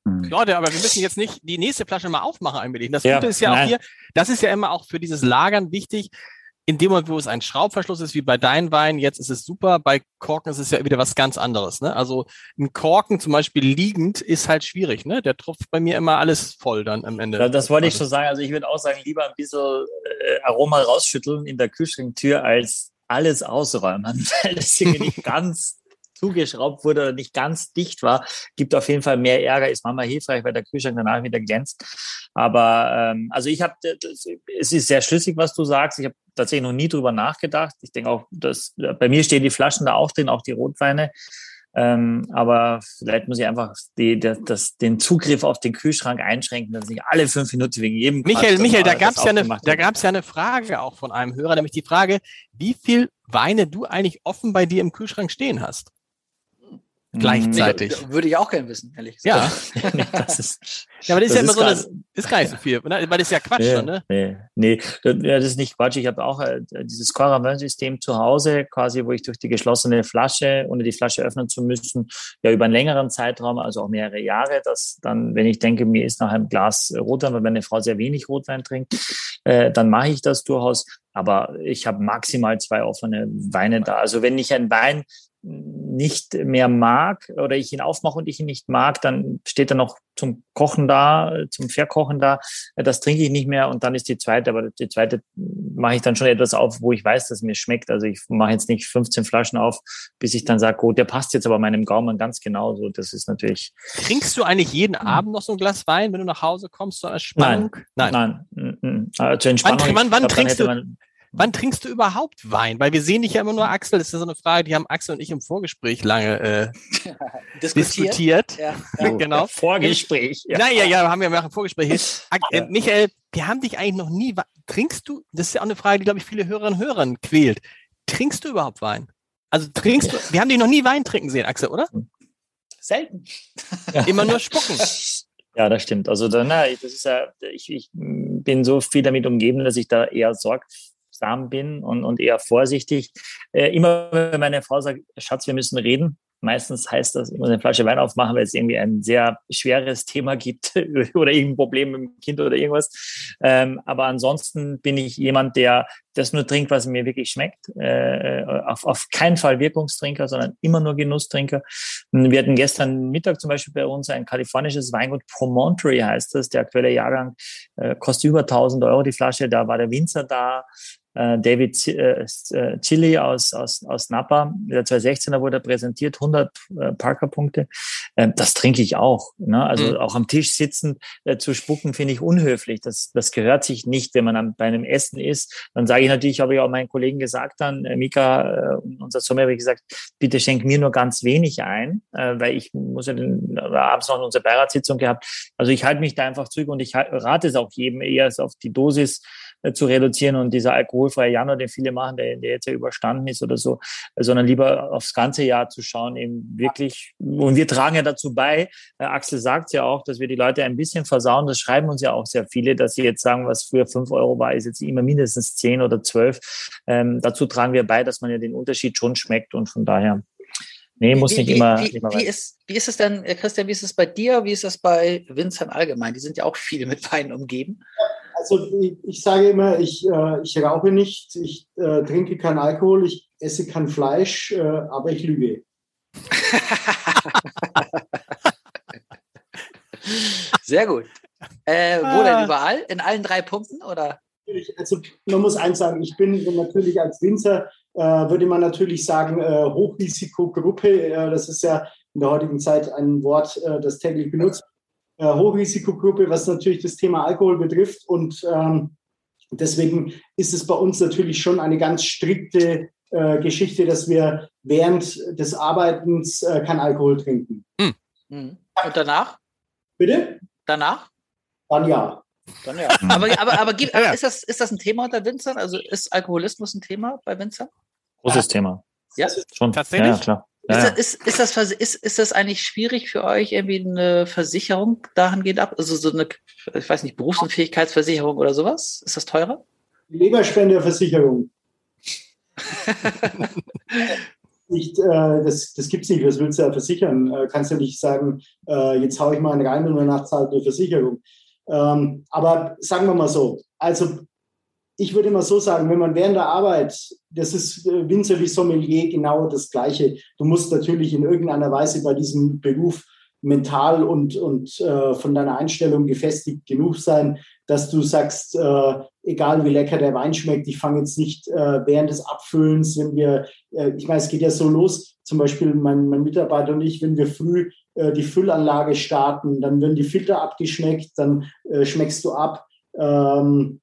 Hm. Leute, aber wir müssen jetzt nicht die nächste Flasche mal aufmachen allmählich. Das ja, Gute ist ja nein. auch hier, das ist ja immer auch für dieses Lagern wichtig. In dem Moment, wo es ein Schraubverschluss ist, wie bei deinen Weinen, jetzt ist es super. Bei Korken ist es ja wieder was ganz anderes. Ne? Also ein Korken zum Beispiel liegend ist halt schwierig. Ne? Der tropft bei mir immer alles voll dann am Ende. Ja, das wollte ich schon sagen. Also ich würde auch sagen, lieber ein bisschen äh, Aroma rausschütteln in der Kühlschranktür als alles ausräumen, weil es irgendwie nicht ganz zugeschraubt wurde oder nicht ganz dicht war, gibt auf jeden Fall mehr Ärger, ist manchmal hilfreich, weil der Kühlschrank danach wieder glänzt. Aber ähm, also ich habe, es ist sehr schlüssig, was du sagst. Ich habe tatsächlich noch nie drüber nachgedacht. Ich denke auch, dass bei mir stehen die Flaschen da auch drin, auch die Rotweine. Ähm, aber vielleicht muss ich einfach die, die, das, den Zugriff auf den Kühlschrank einschränken, dass nicht alle fünf Minuten wegen jedem. Michael, Michael, da gab es ja, eine, da gab's ja eine Frage auch von einem Hörer, nämlich die Frage, wie viel Weine du eigentlich offen bei dir im Kühlschrank stehen hast. Gleichzeitig. Nee, würde ich auch gerne wissen, ehrlich gesagt. Ja. das ist, ja, aber das ist ja immer so, das ist gar nicht so viel, ne? weil das ist ja Quatsch, nee, ne? Nee, nee, das ist nicht Quatsch. Ich habe auch äh, dieses Coravin-System zu Hause, quasi, wo ich durch die geschlossene Flasche, ohne die Flasche öffnen zu müssen, ja über einen längeren Zeitraum, also auch mehrere Jahre, dass dann, wenn ich denke, mir ist nach einem Glas Rotwein, weil meine Frau sehr wenig Rotwein trinkt, äh, dann mache ich das durchaus. Aber ich habe maximal zwei offene Weine da. Also wenn ich einen Wein nicht mehr mag oder ich ihn aufmache und ich ihn nicht mag, dann steht er noch zum Kochen da, zum Verkochen da. Das trinke ich nicht mehr und dann ist die zweite, aber die zweite mache ich dann schon etwas auf, wo ich weiß, dass mir schmeckt. Also ich mache jetzt nicht 15 Flaschen auf, bis ich dann sage, oh, der passt jetzt aber meinem Gaumen ganz genau so. Das ist natürlich. Trinkst du eigentlich jeden hm. Abend noch so ein Glas Wein, wenn du nach Hause kommst, so als Spannung? Nein. Nein. Nein. Nein. Also zur Entspannung. Wann, wann, wann trinkst du? Wann trinkst du überhaupt Wein? Weil wir sehen dich ja immer nur, Axel, das ist ja so eine Frage, die haben Axel und ich im Vorgespräch lange äh, diskutiert. diskutiert. Ja, ja. genau. Vorgespräch. Ja. Naja, ja, haben wir ja ein Vorgespräch. Äh, Michael, wir haben dich eigentlich noch nie, trinkst du, das ist ja auch eine Frage, die, glaube ich, viele Hörerinnen und Hörer quält. Trinkst du überhaupt Wein? Also trinkst du, wir haben dich noch nie Wein trinken sehen, Axel, oder? Selten. Immer nur spucken. Ja, das stimmt. Also, da, na, das ist ja, ich, ich bin so viel damit umgeben, dass ich da eher sorg, sorgsam bin und, und eher vorsichtig. Äh, immer wenn meine Frau sagt, Schatz, wir müssen reden, meistens heißt das, ich muss eine Flasche Wein aufmachen, weil es irgendwie ein sehr schweres Thema gibt oder irgendein Problem mit dem Kind oder irgendwas. Ähm, aber ansonsten bin ich jemand, der das nur trinkt, was mir wirklich schmeckt. Äh, auf, auf keinen Fall Wirkungstrinker, sondern immer nur Genusstrinker. Wir hatten gestern Mittag zum Beispiel bei uns ein kalifornisches Weingut, Promontory heißt das, der aktuelle Jahrgang, äh, kostet über 1000 Euro die Flasche. Da war der Winzer da, äh, David äh, äh, Chili aus, aus, aus Napa, der 2016er wurde präsentiert, 100 Parker-Punkte. Ähm, das trinke ich auch. Ne? Also mhm. auch am Tisch sitzen zu spucken, finde ich unhöflich. Das, das gehört sich nicht, wenn man bei einem Essen ist. Dann sage ich natürlich, habe ich auch meinen Kollegen gesagt dann, Mika, unser Sommer, habe ich gesagt, bitte schenk mir nur ganz wenig ein, weil ich muss ja den, abends noch unsere Beiratssitzung gehabt. Also ich halte mich da einfach zurück und ich rate es auch jedem eher auf die Dosis zu reduzieren und dieser alkoholfreie Januar, den viele machen, der, der jetzt ja überstanden ist oder so, sondern lieber aufs ganze Jahr zu schauen, eben wirklich, und wir tragen ja dazu bei, äh, Axel sagt ja auch, dass wir die Leute ein bisschen versauen, das schreiben uns ja auch sehr viele, dass sie jetzt sagen, was früher fünf Euro war, ist jetzt immer mindestens zehn oder zwölf. Ähm, dazu tragen wir bei, dass man ja den Unterschied schon schmeckt und von daher Nee, muss wie, nicht immer. Wie, immer wie, ist, wie ist es denn, äh, Christian, wie ist es bei dir? Wie ist es bei Vincent allgemein? Die sind ja auch viel mit Wein umgeben. Also ich, ich sage immer, ich, äh, ich rauche nicht, ich äh, trinke keinen Alkohol, ich esse kein Fleisch, äh, aber ich lüge. Sehr gut. Äh, wo ah. denn überall? In allen drei Punkten oder? Also man muss eins sagen, ich bin natürlich als Winzer, äh, würde man natürlich sagen, äh, Hochrisikogruppe. Äh, das ist ja in der heutigen Zeit ein Wort, äh, das täglich benutzt. Äh, Hochrisikogruppe, was natürlich das Thema Alkohol betrifft. Und ähm, deswegen ist es bei uns natürlich schon eine ganz strikte äh, Geschichte, dass wir während des Arbeitens kein Alkohol trinken. Hm. Und danach? Bitte? Danach? Dann ja. Dann ja. aber aber, aber gibt, ist, das, ist das ein Thema unter Winzern? Also ist Alkoholismus ein Thema bei Winzern? Großes Thema. Ja, schon. Tatsächlich? Ja, klar. Ja, ist, das, ist, ist, das, ist, ist das eigentlich schwierig für euch, irgendwie eine Versicherung dahingehend ab? Also so eine, ich weiß nicht, Berufsunfähigkeitsversicherung oder sowas? Ist das teurer? Leberspenderversicherung. nicht, äh, das, das gibt es nicht, was willst du ja versichern? Äh, kannst du nicht sagen, äh, jetzt haue ich mal einen rein und danach zahlt eine Versicherung. Ähm, aber sagen wir mal so, also ich würde mal so sagen, wenn man während der Arbeit, das ist äh, Winzer wie Sommelier genau das Gleiche. Du musst natürlich in irgendeiner Weise bei diesem Beruf mental und, und äh, von deiner Einstellung gefestigt genug sein, dass du sagst, äh, egal wie lecker der Wein schmeckt, ich fange jetzt nicht äh, während des Abfüllens, wenn wir, äh, ich meine, es geht ja so los, zum Beispiel mein, mein Mitarbeiter und ich, wenn wir früh äh, die Füllanlage starten, dann werden die Filter abgeschmeckt, dann schmeckst du ab. Ähm, äh,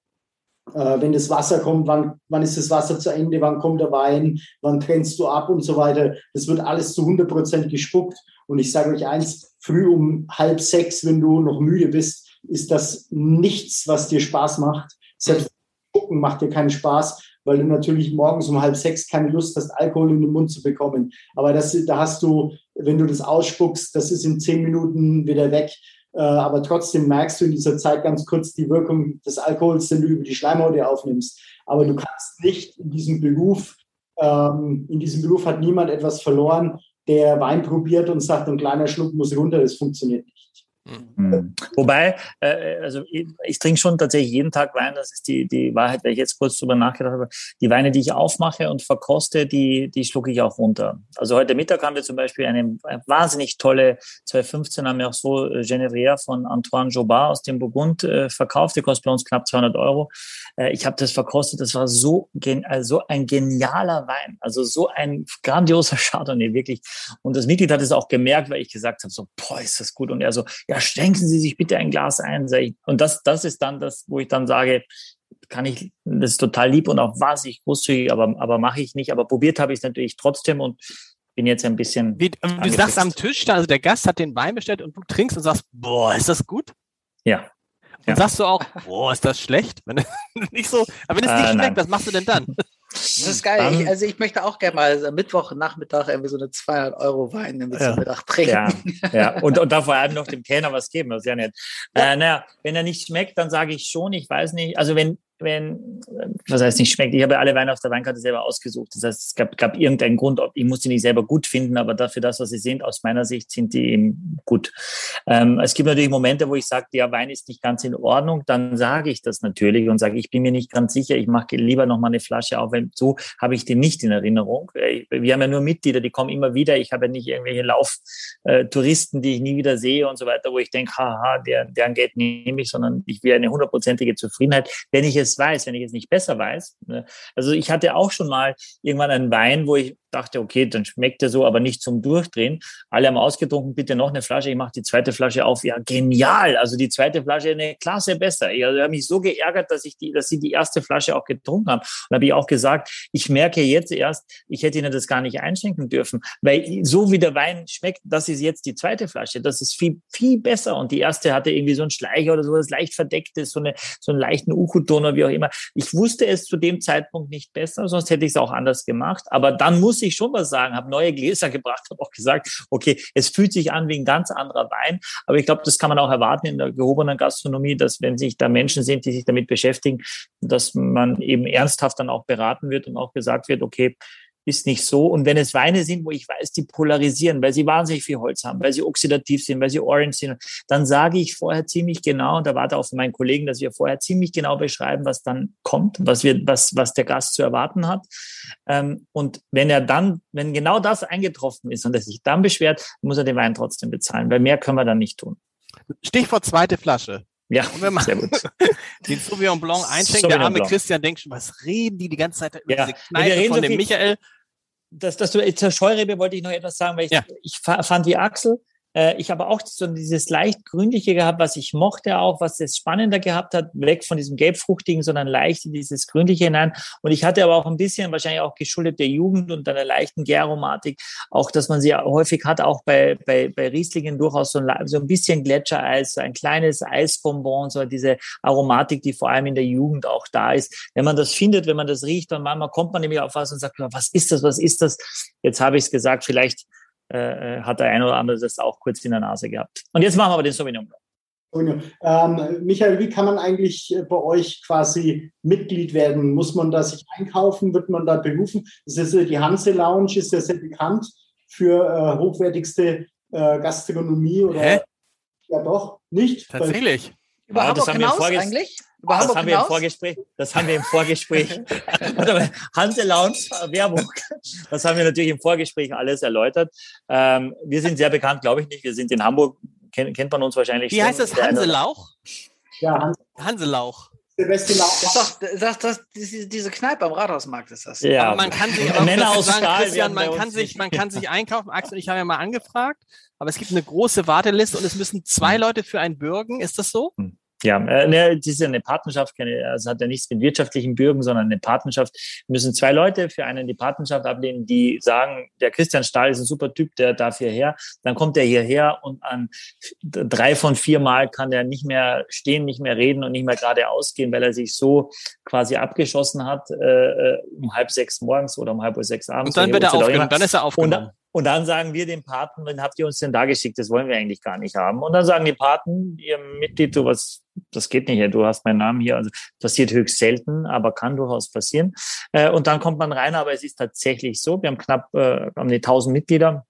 wenn das Wasser kommt, wann, wann ist das Wasser zu Ende, wann kommt der Wein, wann trennst du ab und so weiter. Das wird alles zu 100 Prozent gespuckt. Und ich sage euch eins, früh um halb sechs, wenn du noch müde bist, ist das nichts, was dir Spaß macht. Selbst gucken macht dir keinen Spaß, weil du natürlich morgens um halb sechs keine Lust hast, Alkohol in den Mund zu bekommen. Aber das, da hast du, wenn du das ausspuckst, das ist in zehn Minuten wieder weg. Äh, aber trotzdem merkst du in dieser Zeit ganz kurz die Wirkung des Alkohols, den du über die Schleimhaut aufnimmst. Aber du kannst nicht in diesem Beruf, ähm, in diesem Beruf hat niemand etwas verloren, der Wein probiert und sagt, ein kleiner Schluck muss runter, das funktioniert nicht. Mhm. Wobei, äh, also ich, ich, trinke schon tatsächlich jeden Tag Wein, das ist die, die Wahrheit, weil ich jetzt kurz drüber nachgedacht habe. Die Weine, die ich aufmache und verkoste, die, die schlucke ich auch runter. Also heute Mittag haben wir zum Beispiel eine, wahnsinnig tolle 2015 haben wir auch so äh, Genevieve von Antoine Jobard aus dem Burgund äh, verkauft, die kostet bei uns knapp 200 Euro. Äh, ich habe das verkostet, das war so, gen, also ein genialer Wein, also so ein grandioser Chardonnay, wirklich. Und das Mitglied hat es auch gemerkt, weil ich gesagt habe, so, boah, ist das gut. Und er so, ja, schenken Sie sich bitte ein Glas ein. Und das, das ist dann das, wo ich dann sage, kann ich, das ist total lieb und auch wahnsinnig großzügig, aber, aber mache ich nicht. Aber probiert habe ich es natürlich trotzdem und bin jetzt ein bisschen. Wie, du sagst am Tisch, also der Gast hat den Wein bestellt und du trinkst und sagst, boah, ist das gut? Ja. Und ja. sagst du auch, boah, ist das schlecht? Wenn, nicht so, aber wenn es nicht äh, schmeckt, nein. was machst du denn dann? Das ist geil. Ich, also ich möchte auch gerne mal am Mittwochnachmittag irgendwie so eine 200 Euro Wein irgendwie ja. zum Mittag trinken. Ja, ja. Und, und da vor allem noch dem Kellner was geben, das ist ja nett. Ja. Äh, naja, wenn er nicht schmeckt, dann sage ich schon, ich weiß nicht, also wenn, wenn, was heißt nicht schmeckt, ich habe alle Weine auf der Weinkarte selber ausgesucht. Das heißt, es gab, gab irgendeinen Grund, ich muss die nicht selber gut finden, aber dafür das, was sie sind, aus meiner Sicht sind die eben gut. Ähm, es gibt natürlich Momente, wo ich sage, der Wein ist nicht ganz in Ordnung, dann sage ich das natürlich und sage, ich bin mir nicht ganz sicher, ich mache lieber noch mal eine Flasche auf, weil so habe ich den nicht in Erinnerung. Äh, wir haben ja nur Mitglieder, die kommen immer wieder. Ich habe ja nicht irgendwelche Lauftouristen, die ich nie wieder sehe und so weiter, wo ich denke, haha, der, deren Geld nehme ich, sondern ich will eine hundertprozentige Zufriedenheit, wenn ich es weiß, wenn ich es nicht besser weiß. Ne? Also ich hatte auch schon mal irgendwann einen Wein, wo ich dachte, okay, dann schmeckt er so, aber nicht zum Durchdrehen. Alle haben ausgetrunken, bitte noch eine Flasche. Ich mache die zweite Flasche auf. Ja, genial. Also die zweite Flasche eine Klasse besser. Ich also, habe mich so geärgert, dass ich die, dass sie die erste Flasche auch getrunken haben. Und habe ich auch gesagt, ich merke jetzt erst, ich hätte ihnen das gar nicht einschenken dürfen, weil so wie der Wein schmeckt, das ist jetzt die zweite Flasche. Das ist viel, viel besser. Und die erste hatte irgendwie so einen Schleicher oder sowas leicht verdecktes, so eine, so einen leichten Uchuton oder wie auch immer. Ich wusste es zu dem Zeitpunkt nicht besser, sonst hätte ich es auch anders gemacht. Aber dann muss ich schon was sagen, habe neue Gläser gebracht, habe auch gesagt, okay, es fühlt sich an wie ein ganz anderer Wein. Aber ich glaube, das kann man auch erwarten in der gehobenen Gastronomie, dass wenn sich da Menschen sind, die sich damit beschäftigen, dass man eben ernsthaft dann auch beraten wird und auch gesagt wird, okay, ist nicht so. Und wenn es Weine sind, wo ich weiß, die polarisieren, weil sie wahnsinnig viel Holz haben, weil sie oxidativ sind, weil sie orange sind, dann sage ich vorher ziemlich genau, und da warte auf meinen Kollegen, dass wir vorher ziemlich genau beschreiben, was dann kommt, was wir, was, was der Gast zu erwarten hat. Ähm, und wenn er dann, wenn genau das eingetroffen ist und er sich dann beschwert, muss er den Wein trotzdem bezahlen, weil mehr können wir dann nicht tun. Stichwort zweite Flasche. Ja, sehr gut. den Sauvignon Blanc einschenken, der arme Blanc. Christian denkt schon, was reden die die ganze Zeit über ja. diese Kneipe von so dem Michael? Das, das du, zur Scheurebe wollte ich noch etwas sagen, weil ich, ja. ich fand wie Axel, äh, ich habe auch so dieses leicht grünliche gehabt, was ich mochte auch, was es spannender gehabt hat, weg von diesem gelbfruchtigen, sondern leicht in dieses grünliche hinein. Und ich hatte aber auch ein bisschen, wahrscheinlich auch geschuldet der Jugend und einer leichten Gäraromatik, auch, dass man sie häufig hat, auch bei, bei, bei Rieslingen durchaus so ein, so ein bisschen Gletschereis, so ein kleines Eisbonbon, so diese Aromatik, die vor allem in der Jugend auch da ist. Wenn man das findet, wenn man das riecht, dann manchmal kommt man nämlich auf was und sagt, was ist das, was ist das? Jetzt habe ich es gesagt, vielleicht äh, äh, hat der ein oder andere das auch kurz in der Nase gehabt. Und jetzt machen wir aber den Sauvignon Blanc. Ähm, Michael, wie kann man eigentlich äh, bei euch quasi Mitglied werden? Muss man da sich einkaufen? Wird man da berufen? Das ist, die Hanse Lounge ist ja sehr bekannt für äh, hochwertigste äh, Gastronomie oder Hä? ja doch nicht. Tatsächlich. Über Ja, Hamburg das haben wir hinaus vorges- eigentlich? Über Das Hamburg haben wir im hinaus? Vorgespräch. Das haben wir im Vorgespräch. Warte mal, Hanse Lounge Werbung. Das haben wir natürlich im Vorgespräch alles erläutert. Ähm, wir sind sehr bekannt, glaube ich nicht. Wir sind in Hamburg. Kennt, kennt man uns wahrscheinlich Wie schon. heißt das? Hanselauch? Ja, Hans Hanselauch. Silvester Das ist doch das, das, diese, diese Kneipe am Rathausmarkt ist das. Ja, Aber man kann sich aber Männer aus sagen, Stahl Christian, man kann sich, man kann sich einkaufen. Axel und ich haben ja mal angefragt, aber es gibt eine große Warteliste und es müssen zwei Leute für einen bürgen. Ist das so? Ja, äh, ne, das ist ja eine Partnerschaft, keine, also hat ja nichts mit wirtschaftlichen Bürgen, sondern eine Partnerschaft. Müssen zwei Leute für einen die Partnerschaft ablehnen, die sagen, der Christian Stahl ist ein super Typ, der darf hierher. Dann kommt er hierher und an drei von vier Mal kann er nicht mehr stehen, nicht mehr reden und nicht mehr geradeaus gehen, weil er sich so quasi abgeschossen hat äh, äh, um halb sechs morgens oder um halb sechs abends. Und dann wird er aufgenommen, dann ist er aufgenommen. Und dann sagen wir dem Paten, wen habt ihr uns denn da geschickt? Das wollen wir eigentlich gar nicht haben. Und dann sagen die Paten, ihr Mitglied, du was, das geht nicht, du hast meinen Namen hier. Also passiert höchst selten, aber kann durchaus passieren. Äh, und dann kommt man rein, aber es ist tatsächlich so. Wir haben knapp äh, haben die 1000 Mitglieder.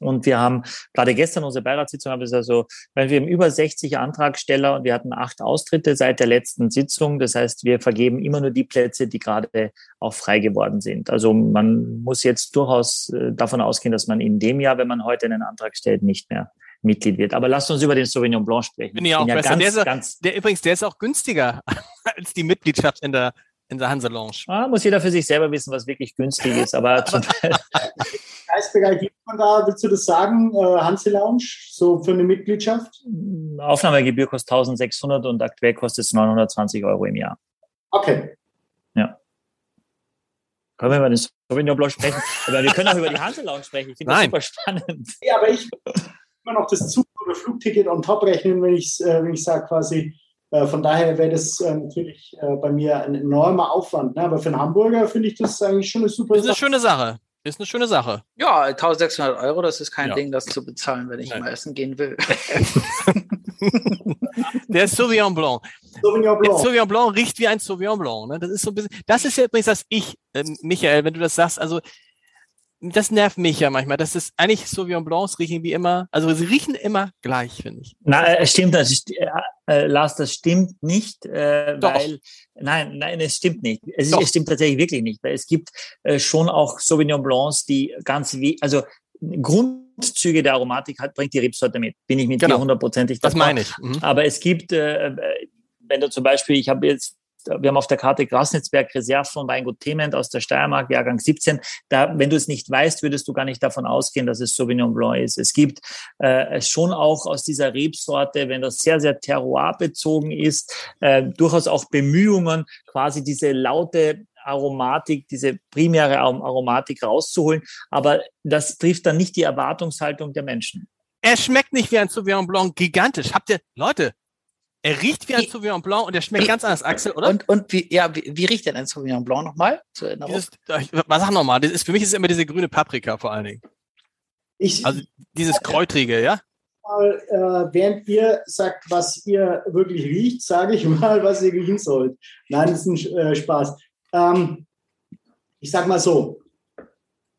Und wir haben gerade gestern unsere Beiratssitzung, haben es also, weil wir haben über 60 Antragsteller und wir hatten acht Austritte seit der letzten Sitzung. Das heißt, wir vergeben immer nur die Plätze, die gerade auch frei geworden sind. Also man muss jetzt durchaus äh, davon ausgehen, dass man in dem Jahr, wenn man heute einen Antrag stellt, nicht mehr Mitglied wird. Aber lasst uns über den Sauvignon Blanc sprechen. Bin ich auch bin besser. ganz, Der ist ja- ganz, Der übrigens, der ist auch günstiger als die Mitgliedschaft in der, in der Hanse Lounge. ah, muss jeder für sich selber wissen, was wirklich günstig ist. Aber zum, Preisbereich liegt man da, willst du das sagen, äh, Hanse Lounge, so für eine Mitgliedschaft? Aufnahmegebühr kostet 1600 und aktuell kostet es 920 Euro im Jahr. Okay. Können wir über den Sauvignon Blanc sprechen? Aber wir können auch über die Hansel Lounge sprechen. Ich finde das Nein. super spannend. Ja, aber ich immer noch das Zug- oder Flugticket on top rechnen, wenn ich, äh, wenn ich sage quasi, äh, von daher wäre das äh, natürlich bei mir ein enormer Aufwand. Ne? Aber für einen Hamburger finde ich das eigentlich schon eine super Ist eine Sache. schöne Sache. Ist eine schöne Sache. Ja, 1600 Euro, das ist kein Ja. Ding, das zu bezahlen, wenn ich Nein. mal essen gehen will. Der Sauvignon Blanc. Sauvignon Der Blanc. Sauvignon Blanc riecht wie ein Sauvignon Blanc. Ne? Das ist so ein bisschen, das ist ja übrigens das Ich, äh, Michael, wenn du das sagst, also das nervt mich ja manchmal. Das ist eigentlich Sauvignon Blancs riechen wie immer, also sie riechen immer gleich, finde ich. Na, äh, stimmt, das ist, äh, äh, Lars, das stimmt nicht, äh, Doch. weil, nein, nein, es stimmt nicht. Es, ist, es stimmt tatsächlich wirklich nicht, weil es gibt äh, schon auch Sauvignon Blancs, die ganz wie, also Grundzüge der Aromatik hat, bringt die Rebsorte mit. Bin ich mit Genau. dir hundertprozentig Das meine ich. Mhm. Aber es gibt, äh, äh, wenn du zum Beispiel, ich habe jetzt, wir haben auf der Karte Grasnetzberg Reserve von Weingut Thement aus der Steiermark, Jahrgang 17. Da, wenn du es nicht weißt, würdest du gar nicht davon ausgehen, dass es Sauvignon Blanc ist. Es gibt äh, schon auch aus dieser Rebsorte, wenn das sehr, sehr terroirbezogen ist, äh, durchaus auch Bemühungen, quasi diese laute Aromatik, diese primäre Arom- Aromatik rauszuholen. Aber das trifft dann nicht die Erwartungshaltung der Menschen. Er schmeckt nicht wie ein Sauvignon Blanc gigantisch. Habt ihr, Leute, er riecht wie ein Wie- Sauvignon Blanc und er schmeckt ganz anders, Axel, oder? Und, und wie, ja, wie, wie riecht denn ein Sauvignon Blanc nochmal? Zur Erinnerung. Dieses, was sag nochmal, das ist, für mich ist es immer diese grüne Paprika vor allen Dingen. Ich Also dieses Kräutrige, ja? mal, äh, während ihr sagt, was ihr wirklich riecht, sage ich mal, was ihr riechen sollt. Nein, das ist ein äh, Spaß. Ähm, ich sag mal so,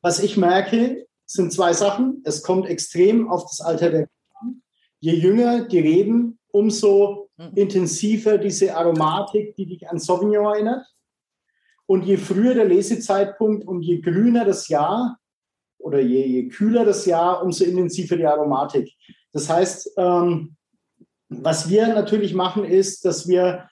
was ich merke, sind zwei Sachen. Es kommt extrem auf das Alter der Reben. Je jünger die Reben, umso mhm. intensiver diese Aromatik, die dich an Sauvignon erinnert. Und je früher der Lesezeitpunkt und je grüner das Jahr oder je, je kühler das Jahr, umso intensiver die Aromatik. Das heißt, ähm, was wir natürlich machen, ist, dass wir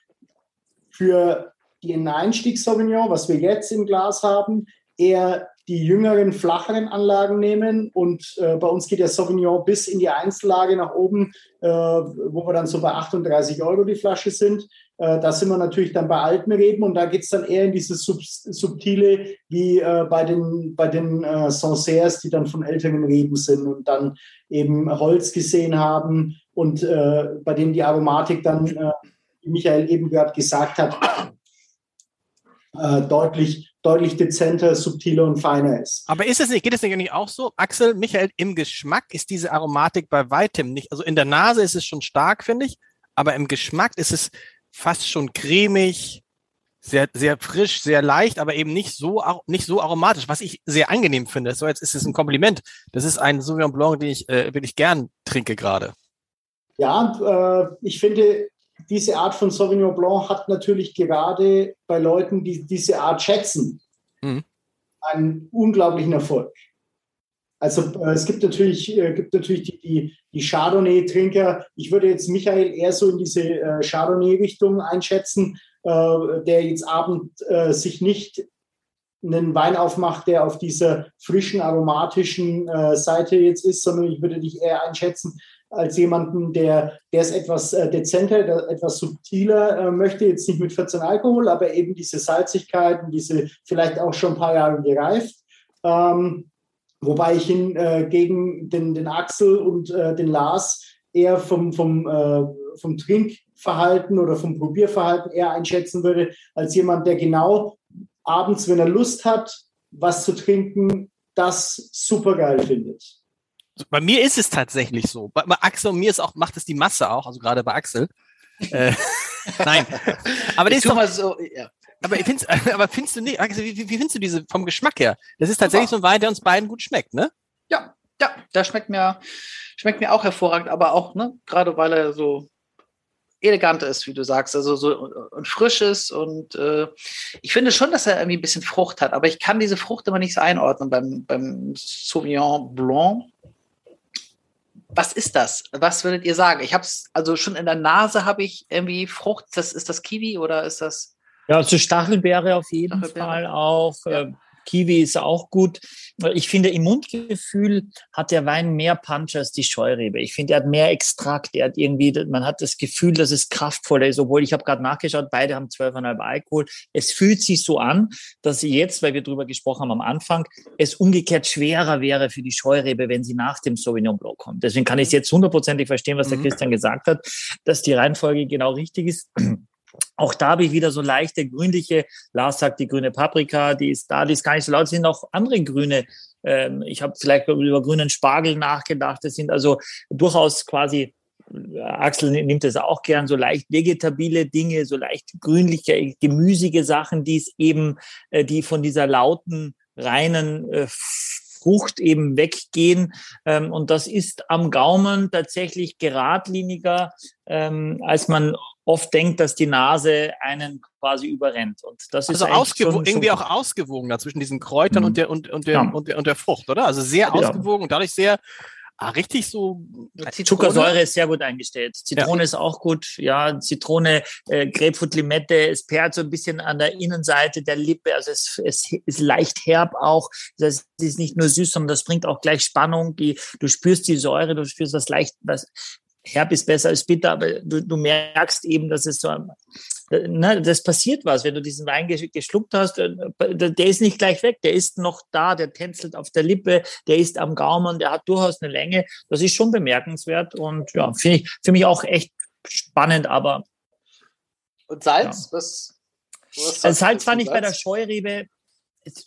für den Einstieg Sauvignon, was wir jetzt im Glas haben, eher die jüngeren, flacheren Anlagen nehmen. Und äh, bei uns geht der Sauvignon bis in die Einzellage nach oben, äh, wo wir dann so bei 38 Euro die Flasche sind. Äh, da sind wir natürlich dann bei alten Reben und da geht es dann eher in dieses Sub Subtile wie äh, bei den, bei den äh, Sancerres, die dann von älteren Reben sind und dann eben Holz gesehen haben und äh, bei denen die Aromatik dann, äh, wie Michael eben gerade gesagt hat, deutlich, deutlich dezenter, subtiler und feiner ist. Aber ist es nicht, geht es nicht auch so, Axel, Michael, im Geschmack ist diese Aromatik bei weitem nicht, also in der Nase ist es schon stark, finde ich, aber im Geschmack ist es fast schon cremig, sehr, sehr frisch, sehr leicht, aber eben nicht so, nicht so aromatisch, was ich sehr angenehm finde. So, jetzt ist es ein Kompliment. Das ist ein Sauvignon Blanc, den ich äh, wirklich gern trinke gerade. Ja, äh, ich finde, diese Art von Sauvignon Blanc hat natürlich gerade bei Leuten, die diese Art schätzen, mhm. einen unglaublichen Erfolg. Also äh, es gibt natürlich, äh, gibt natürlich die, die, die Chardonnay-Trinker. Ich würde jetzt Michael eher so in diese äh, Chardonnay-Richtung einschätzen, äh, der jetzt abend äh, sich nicht einen Wein aufmacht, der auf dieser frischen, aromatischen äh, Seite jetzt ist, sondern ich würde dich eher einschätzen als jemanden, der, der es etwas dezenter, etwas subtiler möchte, jetzt nicht mit 14 Alkohol, aber eben diese Salzigkeit und diese vielleicht auch schon ein paar Jahre gereift. Ähm, Wobei ich ihn äh, gegen den, den Axel und äh, den Lars eher vom, vom, äh, vom Trinkverhalten oder vom Probierverhalten eher einschätzen würde, als jemand, der genau abends, wenn er Lust hat, was zu trinken, das super geil findet. Bei mir ist es tatsächlich so. Bei, bei Axel und mir ist auch, macht es die Masse auch, also gerade bei Axel. äh, nein. Aber das ist doch mal so, ja. Aber findest, aber findest du nicht, wie, wie findest du diese vom Geschmack her? Das ist tatsächlich Super. so ein Wein, der uns beiden gut schmeckt, ne? Ja, ja, der schmeckt mir, schmeckt mir auch hervorragend, aber auch, ne, gerade weil er so elegant ist, wie du sagst, also so und frisch ist und äh, ich finde schon, dass er irgendwie ein bisschen Frucht hat, aber ich kann diese Frucht immer nicht so einordnen beim, beim Sauvignon Blanc. Was ist das? Was würdet ihr sagen? Ich habe es also schon in der Nase habe ich irgendwie Frucht. Das ist das Kiwi oder ist das? Ja, also Stachelbeere auf jeden Stachelbeere. Fall auch. Ja. Kiwi ist auch gut. Ich finde, im Mundgefühl hat der Wein mehr Punch als die Scheurebe. Ich finde, er hat mehr Extrakt. Er hat irgendwie, man hat das Gefühl, dass es kraftvoller ist, obwohl ich habe gerade nachgeschaut, beide haben 12,5 Alkohol. Es fühlt sich so an, dass jetzt, weil wir drüber gesprochen haben am Anfang, es umgekehrt schwerer wäre für die Scheurebe, wenn sie nach dem Sauvignon Blanc kommt. Deswegen kann ich jetzt hundertprozentig verstehen, was der mhm. Christian gesagt hat, dass die Reihenfolge genau richtig ist. Auch da habe ich wieder so leichte grünliche, Lars sagt die grüne Paprika, die ist da, die ist gar nicht so laut, es sind auch andere grüne. Ähm, ich habe vielleicht über grünen Spargel nachgedacht. Das sind also durchaus quasi, äh, Axel nimmt es auch gern, so leicht vegetabile Dinge, so leicht grünliche, gemüsige Sachen, die es eben, äh, die von dieser lauten, reinen äh, Frucht eben weggehen. Ähm, und das ist am Gaumen tatsächlich geradliniger, ähm, als man oft denkt, dass die Nase einen quasi überrennt. Und das also ist ausgewogen, irgendwie auch ausgewogen zwischen diesen Kräutern mhm. und, der, und, und, der, ja. und, der, und der Frucht, oder? Also sehr ja. ausgewogen und dadurch sehr Ah, richtig so. Zitrone? Zuckersäure ist sehr gut eingestellt. Zitrone ja. ist auch gut. Ja, Zitrone, äh, Grapefruit, Limette. Es perlt so ein bisschen an der Innenseite der Lippe. Also es, es ist leicht herb auch. Das heißt, es ist nicht nur süß, sondern das bringt auch gleich Spannung. Die, du spürst die Säure, du spürst das leicht, das herb ist besser als bitter, aber du, du merkst eben, dass es so, ne, das passiert was, wenn du diesen Wein geschluckt hast, äh, der ist nicht gleich weg, der ist noch da, der tänzelt auf der Lippe, der ist am Gaumen, der hat durchaus eine Länge, das ist schon bemerkenswert und ja, finde ich für mich auch echt spannend, aber und Salz, ja. was, was Salz fand ich bei der Scheurebe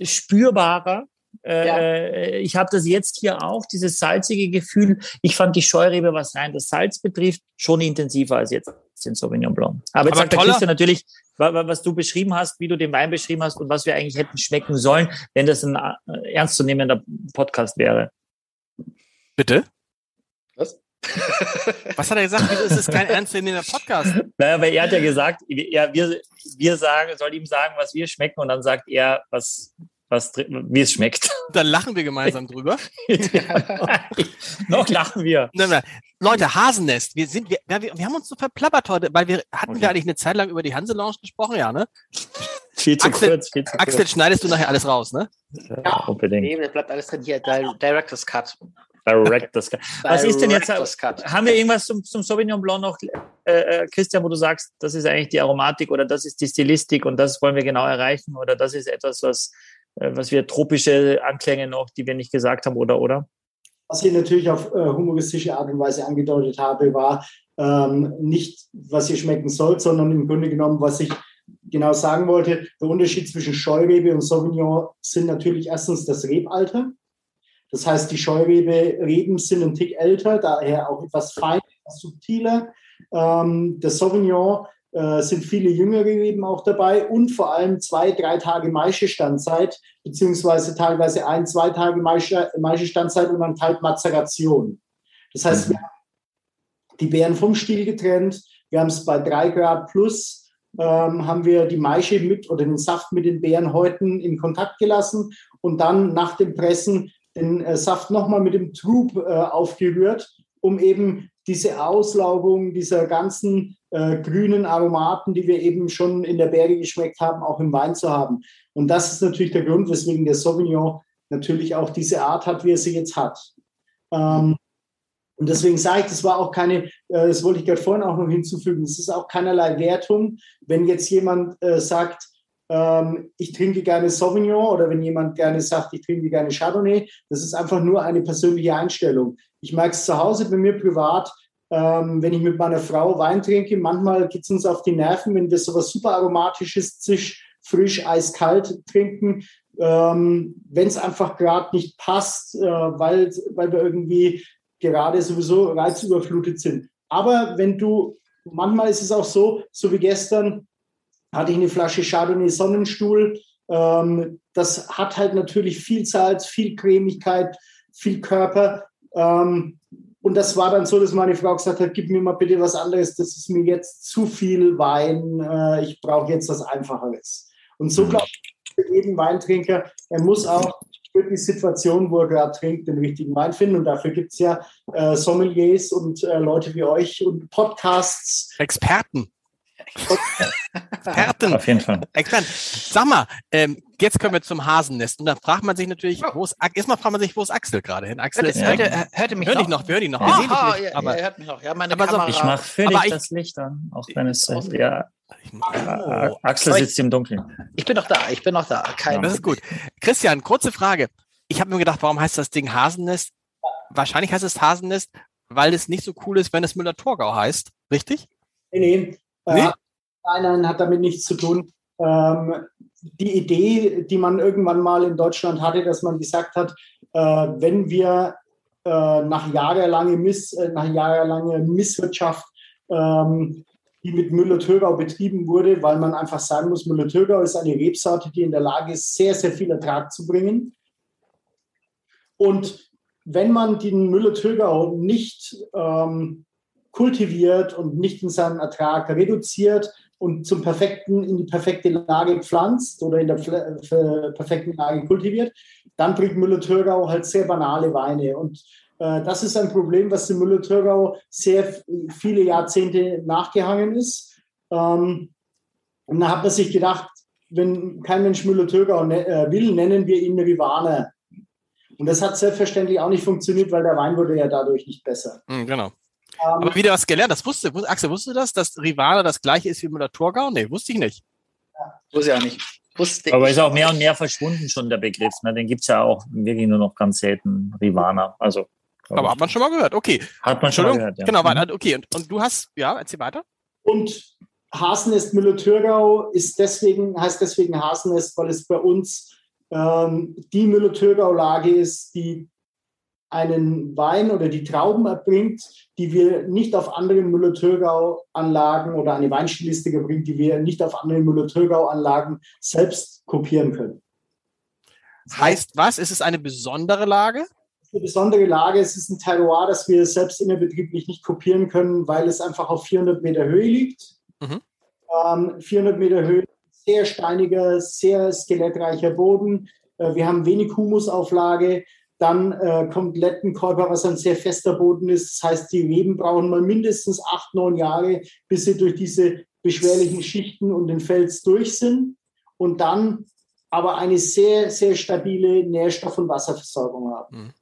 spürbarer, Äh, ja. Ich habe das jetzt hier auch, dieses salzige Gefühl. Ich fand die Scheurebe, was rein das Salz betrifft, schon intensiver als jetzt den Sauvignon Blanc. Aber jetzt Aber sagt der Christian natürlich, was du beschrieben hast, wie du den Wein beschrieben hast und was wir eigentlich hätten schmecken sollen, wenn das ein äh, ernstzunehmender Podcast wäre. Bitte? Was? Was hat er gesagt? Wieso ist es kein ernstzunehmender Podcast? Naja, weil er hat ja gesagt, ja, wir, wir sagen, soll ihm sagen, was wir schmecken und dann sagt er, was, was, wie es schmeckt. Dann lachen wir gemeinsam drüber. Noch lachen wir. Nein, nein. Leute, Hasennest, wir sind, wir, wir, wir haben uns so verplappert heute, weil wir hatten okay. wir eigentlich eine Zeit lang über die Hanse Lounge gesprochen, ja, ne? Viel zu Axel, kurz, viel zu Axel, kurz. schneidest du nachher alles raus, ne? Ja, unbedingt. Nee, das bleibt alles drin hier, Director's Cut. Director's Cut. Was ist denn jetzt? Haben wir irgendwas zum, zum Sauvignon Blanc noch, äh, äh, Christian, wo du sagst, das ist eigentlich die Aromatik oder das ist die Stilistik und das wollen wir genau erreichen oder das ist etwas, was äh, was wir tropische Anklänge noch, die wir nicht gesagt haben, oder, oder? Was ich natürlich auf äh, humoristische Art und Weise angedeutet habe, war ähm, nicht, was ihr schmecken sollt, sondern im Grunde genommen, was ich genau sagen wollte. Der Unterschied zwischen Scheurebe und Sauvignon sind natürlich erstens das Rebalter. Das heißt, die Scheurebe-Reben sind ein Tick älter, daher auch etwas feiner, etwas subtiler. Ähm, der Sauvignon äh, sind viele jüngere eben auch dabei und vor allem zwei, drei Tage Maischestandzeit, beziehungsweise teilweise ein, zwei Tage Maischestandzeit und dann Kaltmazeration. Das heißt, mhm. wir haben die Beeren vom Stiel getrennt. Wir haben es bei drei Grad plus, ähm, haben wir die Maische mit oder den Saft mit den Beerenhäuten in Kontakt gelassen und dann nach dem Pressen den äh, Saft nochmal mit dem Trub äh, aufgerührt, um eben diese Auslaubung dieser ganzen äh, grünen Aromaten, die wir eben schon in der Berge geschmeckt haben, auch im Wein zu haben. Und das ist natürlich der Grund, weswegen der Sauvignon natürlich auch diese Art hat, wie er sie jetzt hat. Ähm, und deswegen sage ich, das war auch keine, äh, das wollte ich gerade vorhin auch noch hinzufügen, es ist auch keinerlei Wertung, wenn jetzt jemand äh, sagt, ähm, ich trinke gerne Sauvignon oder wenn jemand gerne sagt, ich trinke gerne Chardonnay, das ist einfach nur eine persönliche Einstellung. Ich merke es zu Hause bei mir privat, ähm, wenn ich mit meiner Frau Wein trinke, manchmal geht es uns auf die Nerven, wenn wir so was super aromatisches, zisch, frisch, eiskalt trinken, ähm, wenn es einfach gerade nicht passt, äh, weil, weil wir irgendwie gerade sowieso reizüberflutet sind. Aber wenn du, manchmal ist es auch so, so wie gestern, hatte ich eine Flasche Chardonnay Sonnenstuhl. Ähm, das hat halt natürlich viel Salz, viel Cremigkeit, viel Körper. Ähm, und das war dann so, dass meine Frau gesagt hat, gib mir mal bitte was anderes, das ist mir jetzt zu viel Wein, äh, ich brauche jetzt was Einfacheres. Und so glaube ich, für jeden Weintrinker, er muss auch für die Situation, wo er gerade trinkt, den richtigen Wein finden. Und dafür gibt es ja äh, Sommeliers und äh, Leute wie euch und Podcasts. Experten. Experten. Auf jeden Fall. Experten. Sag mal, ähm, jetzt können wir zum Hasennest. Und dann fragt man sich natürlich, wo ist, erstmal fragt man sich, wo ist Axel gerade hin? Axel hört, ist hört, hört, hört mich hör noch? dich noch, wir hören dich noch. Wir sehen dich nicht, ja, aber, ja, hört mich noch. Ja, meine aber Kamera. So, ich mache für dich das Licht an, auch wenn es, ja. Oh. Axel sitzt im Dunkeln. Ich bin noch da, ich bin noch da. Kein das ist gut. Christian, kurze Frage. Ich habe mir gedacht, warum heißt das Ding Hasennest? Wahrscheinlich heißt es Hasennest, weil es nicht so cool ist, wenn es Müller-Thurgau heißt. Richtig? Nee, nee. Nee? Äh, nein, nein, hat damit nichts zu tun. Ähm, die Idee, die man irgendwann mal in Deutschland hatte, dass man gesagt hat, äh, wenn wir äh, nach jahrelanger Miss, äh, nach jahrelanger Misswirtschaft, ähm, die mit Müller-Thurgau betrieben wurde, weil man einfach sagen muss, Müller-Thurgau ist eine Rebsorte, die in der Lage ist, sehr, sehr viel Ertrag zu bringen. Und wenn man den Müller-Thurgau nicht ähm, kultiviert und nicht in seinen Ertrag reduziert, und zum perfekten, in die perfekte Lage pflanzt oder in der perfekten Lage kultiviert, dann bringt Müller-Thurgau halt sehr banale Weine. Und äh, das ist ein Problem, was in Müller-Thurgau sehr viele Jahrzehnte nachgehangen ist. Ähm, und da hat man sich gedacht, wenn kein Mensch Müller-Thurgau ne äh, will, nennen wir ihn Rivane. Und das hat selbstverständlich auch nicht funktioniert, weil der Wein wurde ja dadurch nicht besser. Mhm, genau. Aber ähm, wieder was gelernt. Das wusste, Axel, wusste das, dass Rivale das gleiche ist wie Müller-Thurgau? Nee, wusste ich nicht. Ja, wusste ich auch nicht. Wusste Aber ist auch mehr und mehr verschwunden schon der Begriff. Ne? Den gibt es ja auch wirklich nur noch ganz selten, Rivana. Also, Aber hat man schon mal gehört, okay. Hat man schon mal gehört, ja. Genau, mhm. okay. Und, und du hast, ja, erzähl weiter. Und Hasennest Müller-Thurgau ist deswegen, heißt deswegen Hasennest, weil es bei uns ähm, die Müller-Thurgau-Lage ist, die einen Wein oder die Trauben erbringt, die wir nicht auf anderen Müller-Thurgau-Anlagen oder eine Weinstilistik erbringt, die wir nicht auf anderen Müller-Thurgau-Anlagen selbst kopieren können. Heißt was? Ist es eine besondere Lage? Eine besondere Lage. Es ist ein Terroir, das wir selbst innerbetrieblich nicht kopieren können, weil es einfach auf 400 Meter Höhe liegt. Mhm. Ähm, 400 Meter Höhe, sehr steiniger, sehr skelettreicher Boden. Äh, wir haben wenig Humusauflage. Dann äh, kommt Lettenkäuper, was ein sehr fester Boden ist. Das heißt, die Reben brauchen mal mindestens acht, neun Jahre, bis sie durch diese beschwerlichen Schichten und den Fels durch sind. Und dann aber eine sehr, sehr stabile Nährstoff- und Wasserversorgung haben. Mhm.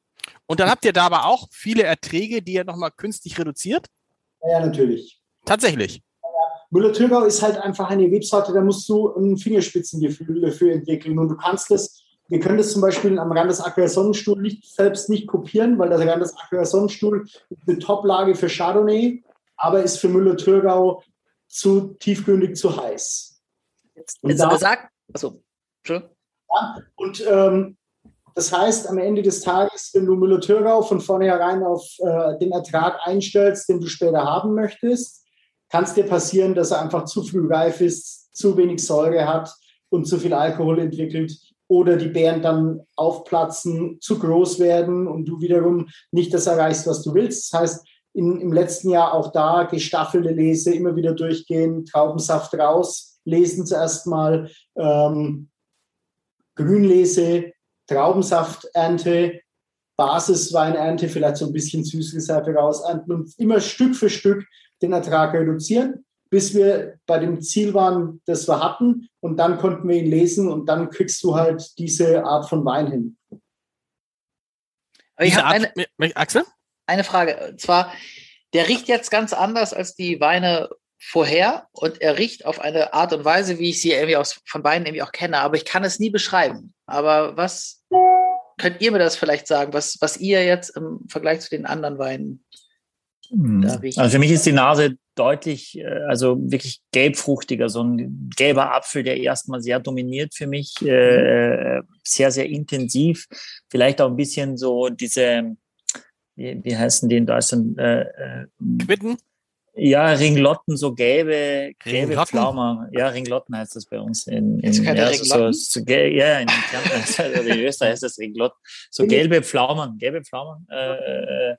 Und dann habt ihr da aber auch viele Erträge, die ihr nochmal künstlich reduziert? Ja, natürlich. Tatsächlich. Müller-Thurgau ist halt einfach eine Rebsorte, da musst du ein Fingerspitzengefühl dafür entwickeln. Und du kannst das wir können das zum Beispiel am Rand des Aqua Sonnenstuhl nicht, selbst nicht kopieren, weil der Rand des Aqua Sonnenstuhl ist eine Toplage für Chardonnay, aber ist für Müller-Thurgau zu tiefgründig zu heiß. Jetzt, jetzt da, sagt, also, ja, und ähm, das heißt, am Ende des Tages, wenn du Müller-Thurgau von vornherein auf äh, den Ertrag einstellst, den du später haben möchtest, kann es dir passieren, dass er einfach zu früh reif ist, zu wenig Säure hat und zu viel Alkohol entwickelt oder die Bären dann aufplatzen, zu groß werden und du wiederum nicht das erreichst, was du willst. Das heißt, in, im letzten Jahr auch da gestaffelte Lese, immer wieder durchgehen, Traubensaft raus, lesen zuerst mal, ähm, Grünlese, Traubensafternte, Basisweinernte, vielleicht so ein bisschen Süßreserve rausernten und immer Stück für Stück den Ertrag reduzieren bis wir bei dem Ziel waren, das wir hatten. Und dann konnten wir ihn lesen und dann kriegst du halt diese Art von Wein hin. Aber ich habe eine, Axel? eine Frage. Und zwar, der riecht jetzt ganz anders als die Weine vorher und er riecht auf eine Art und Weise, wie ich sie irgendwie aus, von Weinen irgendwie auch kenne, aber ich kann es nie beschreiben. Aber was könnt ihr mir das vielleicht sagen, was, was ihr jetzt im Vergleich zu den anderen Weinen hm. Also für mich ist die Nase deutlich, äh, also wirklich gelbfruchtiger, so ein gelber Apfel, der erstmal sehr dominiert für mich, äh, sehr, sehr intensiv. Vielleicht auch ein bisschen so diese, wie, wie heißen die in Deutschland? Äh, äh Quitten? Ja, Ringlotten, so gelbe, gelbe Pflaumen. Ja, Ringlotten heißt das bei uns. In, in, ja, so, so, ja, in, also in Österreich heißt das Ringlotten. So gelbe Pflaumen, gelbe Pflaumen. Äh,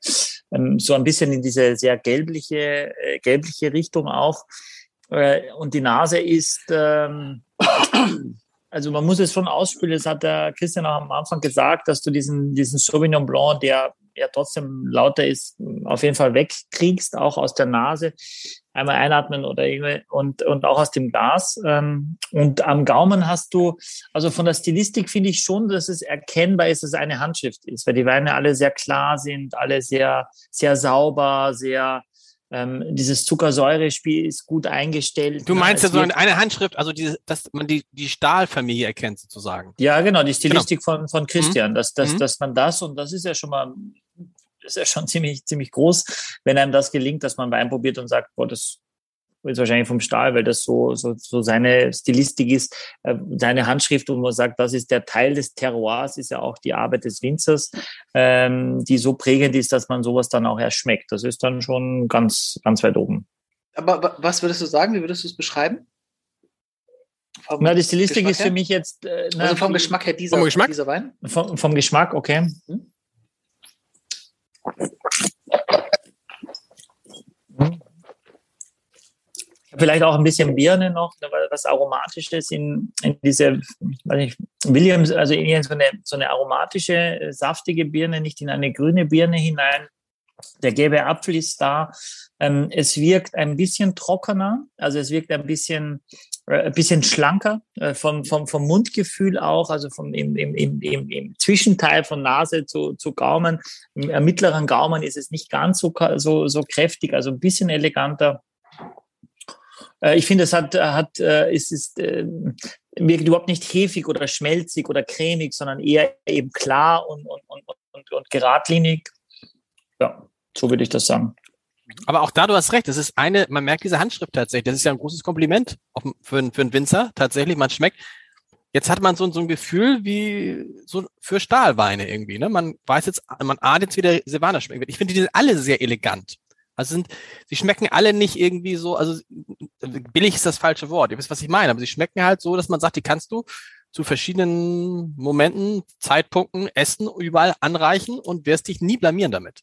ähm, so ein bisschen in diese sehr gelbliche, äh, gelbliche Richtung auch. Äh, und die Nase ist, ähm, also man muss es schon ausspülen. Das hat der Christian auch am Anfang gesagt, dass du diesen, diesen Sauvignon Blanc, der ja trotzdem lauter ist, auf jeden Fall wegkriegst, auch aus der Nase. Einmal einatmen oder irgendwie und, und auch aus dem Glas. Ähm, und am Gaumen hast du, also von der Stilistik finde ich schon, dass es erkennbar ist, dass es eine Handschrift ist, weil die Weine alle sehr klar sind, alle sehr, sehr sauber, sehr, ähm, dieses Zuckersäurespiel ist gut eingestellt. Du meinst ja so eine Handschrift, also diese, dass man die, die Stahlfamilie erkennt sozusagen. Ja, genau, die Stilistik genau. von, von Christian, mhm. dass, dass, mhm. dass man das, und das ist ja schon mal ist ja schon ziemlich, ziemlich groß, wenn einem das gelingt, dass man Wein probiert und sagt, boah, das ist wahrscheinlich vom Stahl, weil das so, so, so seine Stilistik ist, äh, seine Handschrift und man sagt, das ist der Teil des Terroirs, ist ja auch die Arbeit des Winzers, ähm, die so prägend ist, dass man sowas dann auch erst schmeckt. Das ist dann schon ganz, ganz weit oben. Aber was würdest du sagen? Wie würdest du es beschreiben? Vom na, die Stilistik Geschmack ist für mich jetzt. Äh, na, also vom Geschmack her dieser, vom Geschmack? dieser Wein? Vom, vom Geschmack, okay. Hm? Vielleicht auch ein bisschen Birne noch, was Aromatisches in, in diese, weiß ich, Williams, also in so eine, so eine aromatische, saftige Birne, nicht in eine grüne Birne hinein. Der gelbe Apfel ist da. Ähm, es wirkt ein bisschen trockener, also es wirkt ein bisschen äh, ein bisschen schlanker äh, vom, vom, vom Mundgefühl auch, also vom, im, im, im, im Zwischenteil von Nase zu, zu Gaumen. Im äh, mittleren Gaumen ist es nicht ganz so, so, so kräftig, also ein bisschen eleganter. Ich finde, es hat, hat, es ist, wirkt überhaupt nicht hefig oder schmelzig oder cremig, sondern eher eben klar und, und, und, und, und geradlinig. Ja, so würde ich das sagen. Aber auch da, du hast recht, das ist eine, man merkt diese Handschrift tatsächlich. Das ist ja ein großes Kompliment für, für einen Winzer. Tatsächlich, man schmeckt. jetzt hat man so, so ein Gefühl wie so für Stahlweine irgendwie. Ne? Man weiß jetzt, man ahnt jetzt, wie der Silvaner schmeckt. Ich finde die sind alle sehr elegant. Also sind, sie schmecken alle nicht irgendwie so, also billig ist das falsche Wort. Ihr wisst, was ich meine, aber sie schmecken halt so, dass man sagt, die kannst du zu verschiedenen Momenten, Zeitpunkten, Essen überall anreichen und wirst dich nie blamieren damit.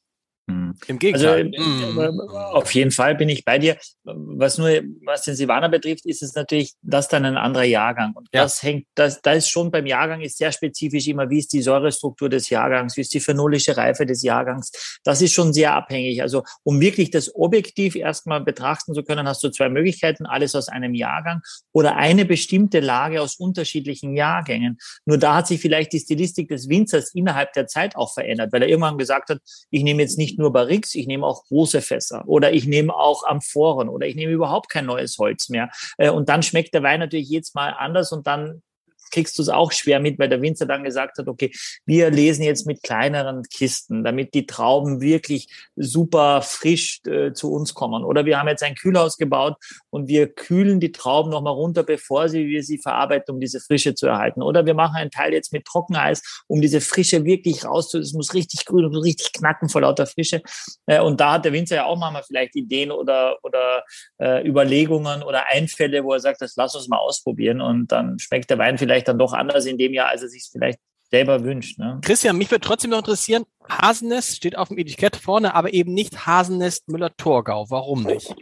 Hm. Im Gegenteil. Also. Auf jeden Fall bin ich bei dir. Was nur, was den Silvaner betrifft, ist es natürlich, das dann ein anderer Jahrgang. Und ja. das hängt, das, da ist schon beim Jahrgang ist sehr spezifisch immer, wie ist die Säurestruktur des Jahrgangs, wie ist die phenolische Reife des Jahrgangs. Das ist schon sehr abhängig. Also, um wirklich das objektiv erstmal betrachten zu können, hast du zwei Möglichkeiten, alles aus einem Jahrgang oder eine bestimmte Lage aus unterschiedlichen Jahrgängen. Nur da hat sich vielleicht die Stilistik des Winzers innerhalb der Zeit auch verändert, weil er irgendwann gesagt hat, ich nehme jetzt nicht nicht nur Barrix, ich nehme auch große Fässer oder ich nehme auch Amphoren oder ich nehme überhaupt kein neues Holz mehr. Äh, und dann schmeckt der Wein natürlich jedes Mal anders und dann kriegst du es auch schwer mit, weil der Winzer dann gesagt hat, okay, wir lesen jetzt mit kleineren Kisten, damit die Trauben wirklich super frisch äh, zu uns kommen. Oder wir haben jetzt ein Kühlhaus gebaut und wir kühlen die Trauben nochmal runter, bevor sie, wir sie verarbeiten, um diese Frische zu erhalten. Oder wir machen einen Teil jetzt mit Trockeneis, um diese Frische wirklich rauszu. Es muss richtig grün und richtig knacken vor lauter Frische. Äh, und da hat der Winzer ja auch manchmal vielleicht Ideen oder, oder äh, Überlegungen oder Einfälle, wo er sagt, das lass uns mal ausprobieren. Und dann schmeckt der Wein vielleicht vielleicht dann doch anders in dem Jahr, als er sich vielleicht selber wünscht. Ne? Christian, mich würde trotzdem noch interessieren, Hasennest steht auf dem Etikett vorne, aber eben nicht Hasennest Müller-Torgau. Warum nicht?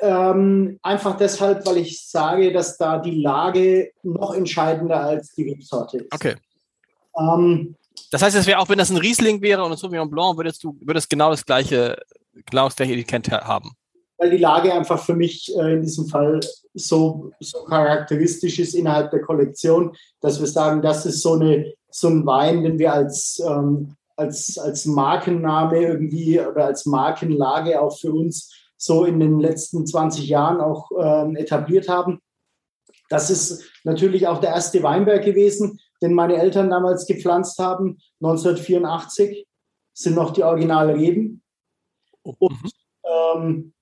Ähm, einfach deshalb, weil ich sage, dass da die Lage noch entscheidender als die Rebsorte ist. Okay. Ähm, das heißt, es wäre auch, wenn das ein Riesling wäre und ein Sauvignon Blanc, würdest du würdest genau das gleiche, genau das gleiche Etikett haben. Weil die Lage einfach für mich äh, in diesem Fall so, so charakteristisch ist innerhalb der Kollektion, dass wir sagen, das ist so, eine, so ein Wein, den wir als, ähm, als, als Markenname irgendwie oder als Markenlage auch für uns so in den letzten 20 Jahren auch ähm, etabliert haben. Das ist natürlich auch der erste Weinberg gewesen, den meine Eltern damals gepflanzt haben, 1984, sind noch die Originalreben. Und mhm. ähm,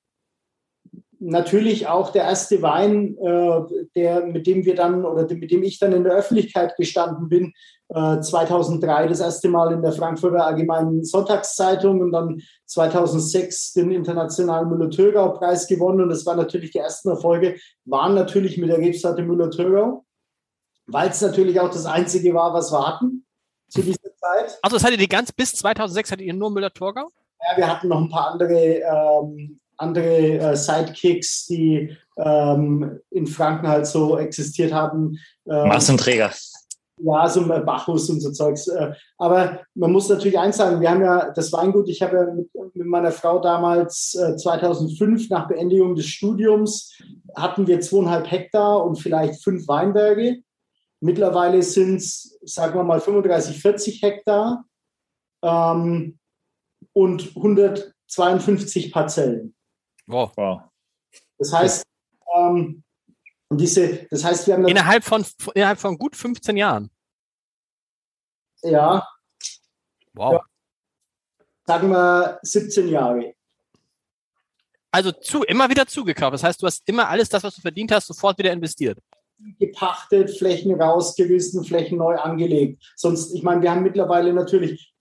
natürlich auch der erste Wein, äh, der, mit dem wir dann oder mit dem ich dann in der Öffentlichkeit gestanden bin, äh, 2003 das erste Mal in der Frankfurter Allgemeinen Sonntagszeitung und dann 2006 den internationalen Müller-Thurgau-Preis gewonnen. Und das waren natürlich die ersten Erfolge, waren natürlich mit der Rebsorte Müller-Thurgau, weil es natürlich auch das einzige war, was wir hatten zu dieser Zeit. Also das hattet ihr ganz bis 2006 hattet ihr nur Müller-Thurgau? Ja, wir hatten noch ein paar andere ähm, andere äh, Sidekicks, die ähm, in Franken halt so existiert haben. Ähm, Massenträger. Ja, so Bacchus und so Zeugs. Äh, aber man muss natürlich eins sagen, wir haben ja das Weingut, ich habe ja mit, mit meiner Frau damals äh, 2005 nach Beendigung des Studiums, hatten wir zweieinhalb Hektar und vielleicht fünf Weinberge. Mittlerweile sind es, sagen wir mal, 35, 40 Hektar ähm, und 152 Parzellen. Wow. wow. Das heißt, ähm, diese, das heißt, wir haben innerhalb von innerhalb von gut 15 Jahren. Ja. Wow. Ja, sagen wir 17 Jahre. Also zu, immer wieder zugekauft. Das heißt, du hast immer alles das, was du verdient hast, sofort wieder investiert. Gepachtet, Flächen rausgerissen, Flächen neu angelegt. Sonst, ich meine, wir haben mittlerweile natürlich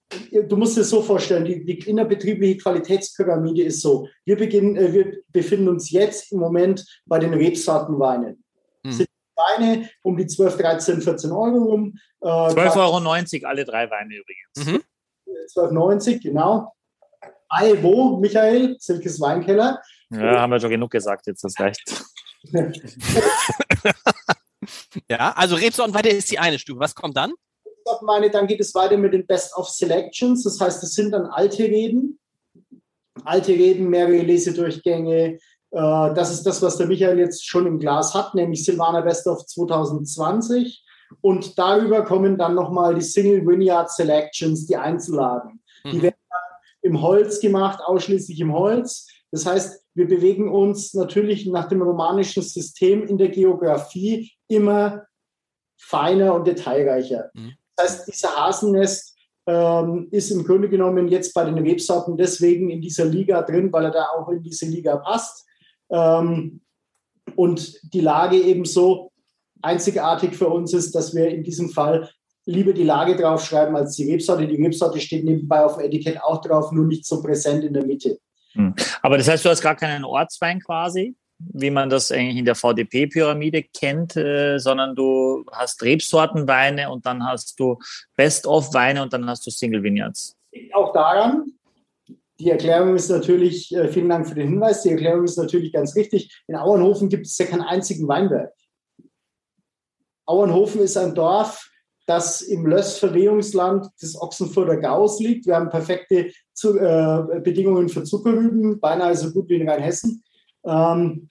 du musst es so vorstellen, die, die innerbetriebliche Qualitätspyramide ist so. Wir, beginnen, äh, wir befinden uns jetzt im Moment bei den Rebsortenweinen. Hm. Sind Weine um die 12, 13, 14 Euro rum. Äh, 12,90 Euro alle drei Weine übrigens. Mhm. 12,90, genau. All wo, Michael? Silkes Weinkeller. Ja, haben wir schon genug gesagt, jetzt das reicht. ja, also Rebsortenweite ist die eine Stufe. Was kommt dann? Meine, dann geht es weiter mit den Best of Selections. Das heißt, es sind dann alte Reden. Alte Reden, mehrere Lesedurchgänge. Äh, das ist das, was der Michael jetzt schon im Glas hat, nämlich Silvana Best of 2020. Und darüber kommen dann nochmal die Single Vineyard Selections, die Einzellagen. Mhm. Die werden dann im Holz gemacht, ausschließlich im Holz. Das heißt, wir bewegen uns natürlich nach dem romanischen System in der Geografie immer feiner und detailreicher. Mhm. Das heißt, dieser Hasennest ähm, ist im Grunde genommen jetzt bei den Rebsorten deswegen in dieser Liga drin, weil er da auch in diese Liga passt. Ähm, und die Lage eben so, einzigartig für uns ist, dass wir in diesem Fall lieber die Lage draufschreiben als die Rebsorte. Die Rebsorte steht nebenbei auf dem Etikett auch drauf, nur nicht so präsent in der Mitte. Hm. Aber das heißt, du hast gar keinen Ortswein quasi, wie man das eigentlich in der VDP-Pyramide kennt, äh, sondern du hast Rebsortenweine und dann hast du Best-of-Weine und dann hast du Single Vineyards. Liegt auch daran, die Erklärung ist natürlich, äh, vielen Dank für den Hinweis, die Erklärung ist natürlich ganz richtig. In Auernhofen gibt es ja keinen einzigen Weinberg. Auernhofen ist ein Dorf, das im Lössverwehungsland des Ochsenfurter Gaus liegt. Wir haben perfekte zu, äh, Bedingungen für Zuckerrüben, beinahe so gut wie in Rheinhessen. Ähm,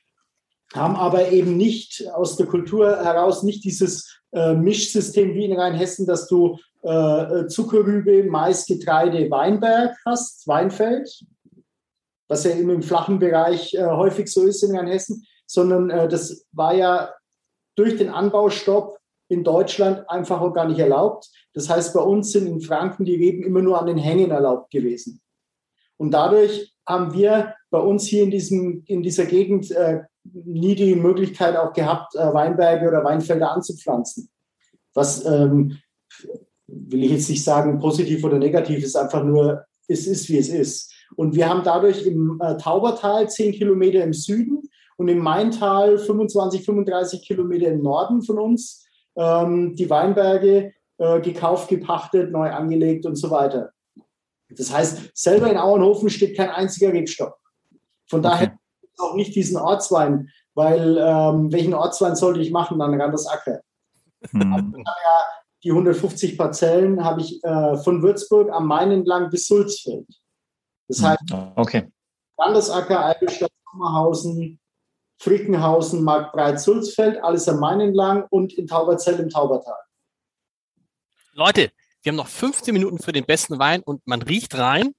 haben aber eben nicht aus der Kultur heraus nicht dieses äh, Mischsystem wie in Rheinhessen, dass du äh, Zuckerrübe, Mais, Getreide, Weinberg hast, Weinfeld, was ja eben im flachen Bereich äh, häufig so ist in Rheinhessen, sondern äh, das war ja durch den Anbaustopp in Deutschland einfach auch gar nicht erlaubt. Das heißt, bei uns sind in Franken die Reben immer nur an den Hängen erlaubt gewesen. Und dadurch haben wir bei uns hier in, diesem, in dieser Gegend äh, nie die Möglichkeit auch gehabt, äh, Weinberge oder Weinfelder anzupflanzen. Was ähm, will ich jetzt nicht sagen, positiv oder negativ, ist einfach nur, es ist, wie es ist. Und wir haben dadurch im äh, Taubertal zehn Kilometer im Süden und im Maintal 25, 35 Kilometer im Norden von uns ähm, die Weinberge äh, gekauft, gepachtet, neu angelegt und so weiter. Das heißt, selber in Auenhofen steht kein einziger Rebstock. Von daher okay. Auch nicht diesen Ortswein, weil ähm, welchen Ortswein sollte ich machen? Dann ran das Acker. Hm. die 150 Parzellen habe ich äh, von Würzburg am Main entlang bis Sulzfeld. Das hm. heißt, okay. Landesacker, Eidelstadt, Sommerhausen, Frickenhausen, Marktbreit, Sulzfeld, alles am Main entlang und in Tauberzell im Taubertal. Leute, wir haben noch 15 Minuten für den besten Wein und man riecht rein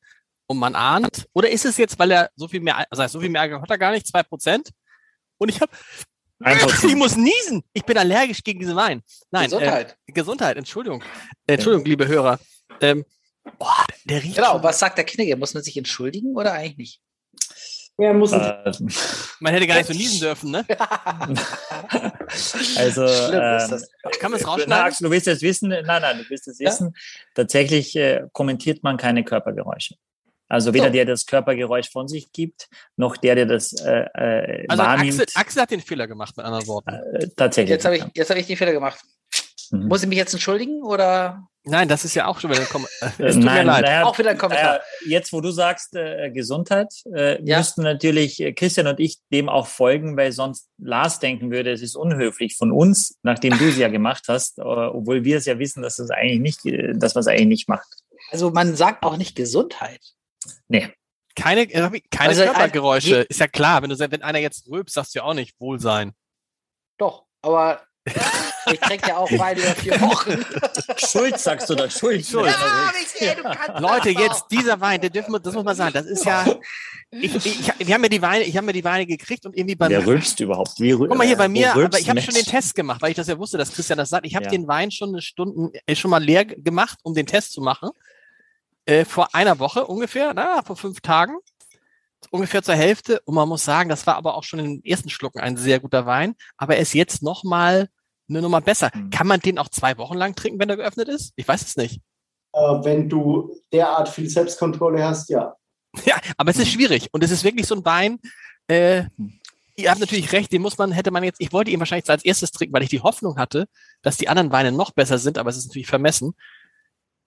und man ahnt. Oder ist es jetzt, weil er so viel mehr, also so viel mehr hat er gar nicht, 2%? Und ich habe ich muss niesen. Ich bin allergisch gegen diesen Wein. Nein, Gesundheit. Äh, Gesundheit, Entschuldigung. Äh, Entschuldigung, liebe Hörer. Ähm, boah, der riecht. Genau, was sagt der Knigge? Muss man sich entschuldigen oder eigentlich nicht? Ja, muss äh, man hätte gar nicht so niesen dürfen, ne? also, ähm, kann man es rausschneiden? du willst es wissen? Nein, nein, du willst es ja? wissen. Tatsächlich äh, kommentiert man keine Körpergeräusche. Also weder so. der das Körpergeräusch von sich gibt, noch der, der das äh, äh, also wahrnimmt. Axel, Axel hat den Fehler gemacht, mit anderen Worten. Äh, tatsächlich. Jetzt habe ich, jetzt hab ich den Fehler gemacht. Mhm. Muss ich mich jetzt entschuldigen oder? Nein, das ist ja auch schon wieder ein Kommentar. Nein, auch wieder ein Kommentar. Naja, jetzt, wo du sagst äh, Gesundheit, äh, ja. müssten natürlich äh, Christian und ich dem auch folgen, weil sonst Lars denken würde, es ist unhöflich von uns, nachdem du es ja gemacht hast, äh, obwohl wir es ja wissen, dass es eigentlich nicht, äh, dass man es eigentlich nicht macht. Also man sagt auch nicht Gesundheit. Nee. Keine, äh, keine also, Körpergeräusche. Ist ja klar, wenn du wenn einer jetzt rülpst, sagst du ja auch nicht Wohlsein. Doch, aber ich trinke ja auch Wein über vier Wochen. Schuld sagst du da, Schuld. Schuld. Ja, ja. Leute, jetzt dieser Wein, der dürfen wir, das muss man sagen, das ist ja. Ich, ich, wir haben ja die Weine, ich habe mir die Weine gekriegt und irgendwie bei Wer rülpst überhaupt? Wie, Guck mal hier bei mir, aber ich habe schon den Test gemacht, weil ich das ja wusste, dass Christian das sagt. Ich habe ja. den Wein schon eine Stunde äh, schon mal leer gemacht, um den Test zu machen. Äh, vor einer Woche ungefähr, na, vor fünf Tagen ungefähr zur Hälfte. Und man muss sagen, das war aber auch schon in den ersten Schlucken ein sehr guter Wein. Aber er ist jetzt noch mal eine Nummer besser. Mhm. Kann man den auch zwei Wochen lang trinken, wenn er geöffnet ist? Ich weiß es nicht. Äh, wenn du derart viel Selbstkontrolle hast, ja. Ja, aber es ist schwierig. Und es ist wirklich so ein Wein, äh, ihr habt natürlich recht, den muss man, hätte man jetzt, ich wollte ihn wahrscheinlich als erstes trinken, weil ich die Hoffnung hatte, dass die anderen Weine noch besser sind, aber es ist natürlich vermessen.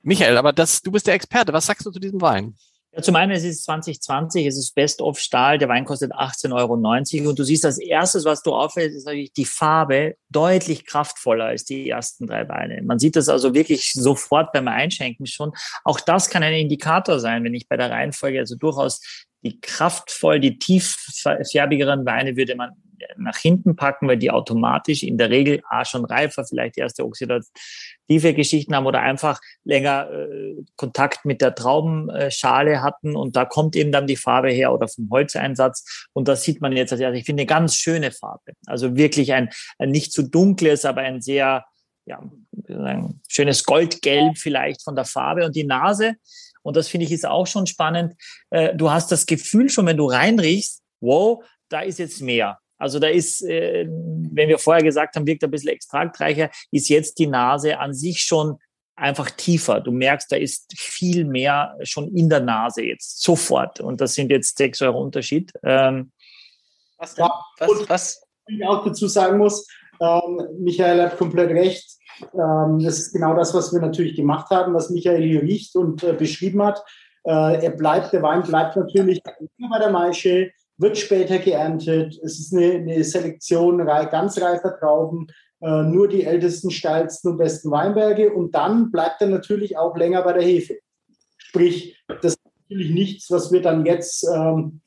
Michael, aber das, du bist der Experte. Was sagst du zu diesem Wein? Ja, zum einen, es ist 2020, es ist Best of Stahl, der Wein kostet 18,90 Euro und du siehst, das erstes, was du auffällt, ist natürlich die Farbe deutlich kraftvoller als die ersten drei Weine. Man sieht das also wirklich sofort beim Einschenken schon. Auch das kann ein Indikator sein, wenn ich bei der Reihenfolge also durchaus die kraftvoll, die tieffärbigeren Weine würde man nach hinten packen, weil die automatisch in der Regel A schon reifer, vielleicht erste oxidative Geschichten haben oder einfach länger äh, Kontakt mit der Traubenschale hatten und da kommt eben dann die Farbe her oder vom Holzeinsatz und das sieht man jetzt als erstes. Ich finde eine ganz schöne Farbe. Also wirklich ein, ein nicht zu dunkles, aber ein sehr ja, ein schönes Goldgelb vielleicht von der Farbe und die Nase. Und das finde ich ist auch schon spannend. Äh, du hast das Gefühl schon, wenn du reinriechst, wow, da ist jetzt mehr. Also da ist, äh, wenn wir vorher gesagt haben, wirkt ein bisschen extraktreicher, ist jetzt die Nase an sich schon einfach tiefer. Du merkst, da ist viel mehr schon in der Nase jetzt, sofort. Und das sind jetzt sechs Euro Unterschied. Ähm, was, ja, was, was ich auch dazu sagen muss, ähm, Michael hat komplett recht. Ähm, das ist genau das, was wir natürlich gemacht haben, was Michael hier riecht und äh, beschrieben hat. Äh, er bleibt, der Wein bleibt natürlich bei der Maische, wird später geerntet. Es ist eine, eine Selektion ganz reifer Trauben, äh, nur die ältesten, steilsten und besten Weinberge. Und dann bleibt er natürlich auch länger bei der Hefe. Sprich, das ist natürlich nichts, was wir dann jetzt ähm,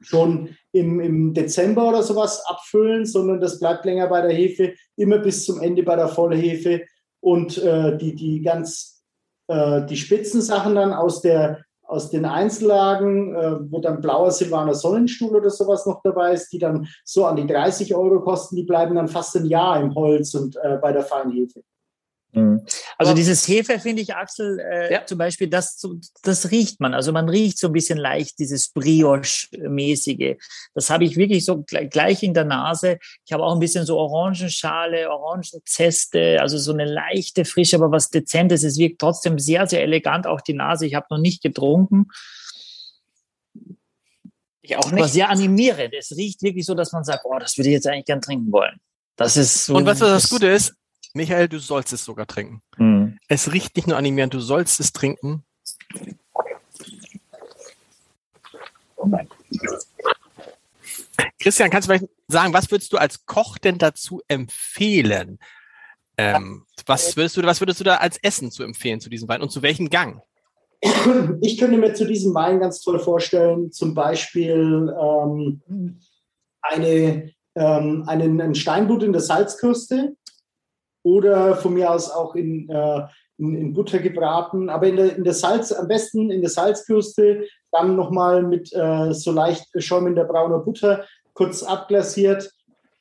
schon im, im Dezember oder sowas abfüllen, sondern das bleibt länger bei der Hefe, immer bis zum Ende bei der Vollhefe. Und äh, die, die ganz äh, die Spitzensachen dann aus der aus den Einzellagen, äh, wo dann blauer Silvaner Sonnenstuhl oder sowas noch dabei ist, die dann so an die 30 Euro kosten, die bleiben dann fast ein Jahr im Holz und äh, bei der Feinhefe. Mhm. Also dieses Hefe finde ich, Axel, äh, ja. zum Beispiel, das, das riecht man. Also man riecht so ein bisschen leicht dieses Brioche-mäßige. Das habe ich wirklich so gleich in der Nase. Ich habe auch ein bisschen so Orangenschale, Orangenzeste, also so eine leichte Frische, aber was Dezentes. Es wirkt trotzdem sehr, sehr elegant, auch die Nase. Ich habe noch nicht getrunken. Ich auch nicht. Aber sehr animierend. Es riecht wirklich so, dass man sagt, oh, das würde ich jetzt eigentlich gern trinken wollen. Das ist so. Und was das Gute ist, Michael, du sollst es sogar trinken. Mhm. Es riecht nicht nur animierend, du sollst es trinken. Christian, kannst du vielleicht sagen, was würdest du als Koch denn dazu empfehlen? Ähm, was, würdest du, was würdest du da als Essen zu empfehlen zu diesem Wein und zu welchem Gang? Ich könnte mir zu diesem Wein ganz toll vorstellen, zum Beispiel ähm, eine, ähm, einen, einen Steinbutt in der Salzküste oder von mir aus auch in, äh, in, in, Butter gebraten, aber in der, in der Salz, am besten in der Salzküste, dann nochmal mit äh, so leicht schäumender brauner Butter kurz abglasiert,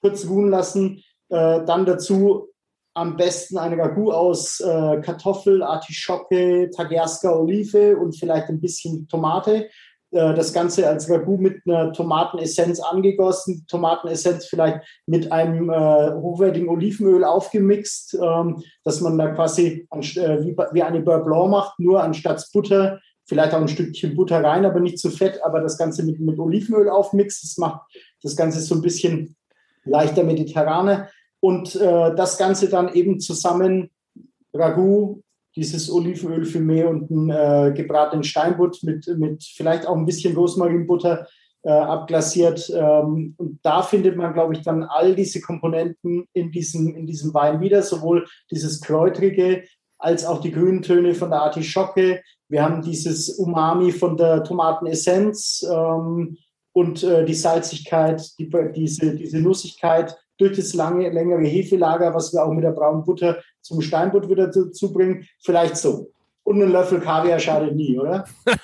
kurz ruhen lassen, äh, dann dazu am besten ein Ragout aus äh, Kartoffel, Artischocke, Tagerska Olive und vielleicht ein bisschen Tomate das Ganze als Ragout mit einer Tomatenessenz angegossen, Tomatenessenz vielleicht mit einem äh, hochwertigen Olivenöl aufgemixt, ähm, dass man da quasi äh, wie, wie, eine Beurre Blanc macht, nur anstatt Butter, vielleicht auch ein Stückchen Butter rein, aber nicht zu fett, aber das Ganze mit, mit Olivenöl aufmixt. Das macht das Ganze so ein bisschen leichter mediterraner. Und äh, das Ganze dann eben zusammen Ragout dieses Olivenöl für mehr und ein äh, gebratenen Steinbutt mit, mit vielleicht auch ein bisschen Rosmarinbutter äh, abglasiert. Ähm, und da findet man, glaube ich, dann all diese Komponenten in diesem, in diesem Wein wieder, sowohl dieses Kräutrige als auch die grünen Töne von der Artischocke. Wir haben dieses Umami von der Tomatenessenz ähm, und äh, die Salzigkeit, die, diese, diese Nussigkeit durch das lange, längere Hefelager, was wir auch mit der braunen Butter zum Steinbutt wieder dazu bringen. Vielleicht so. Und ein Löffel Kaviar schadet nie, oder?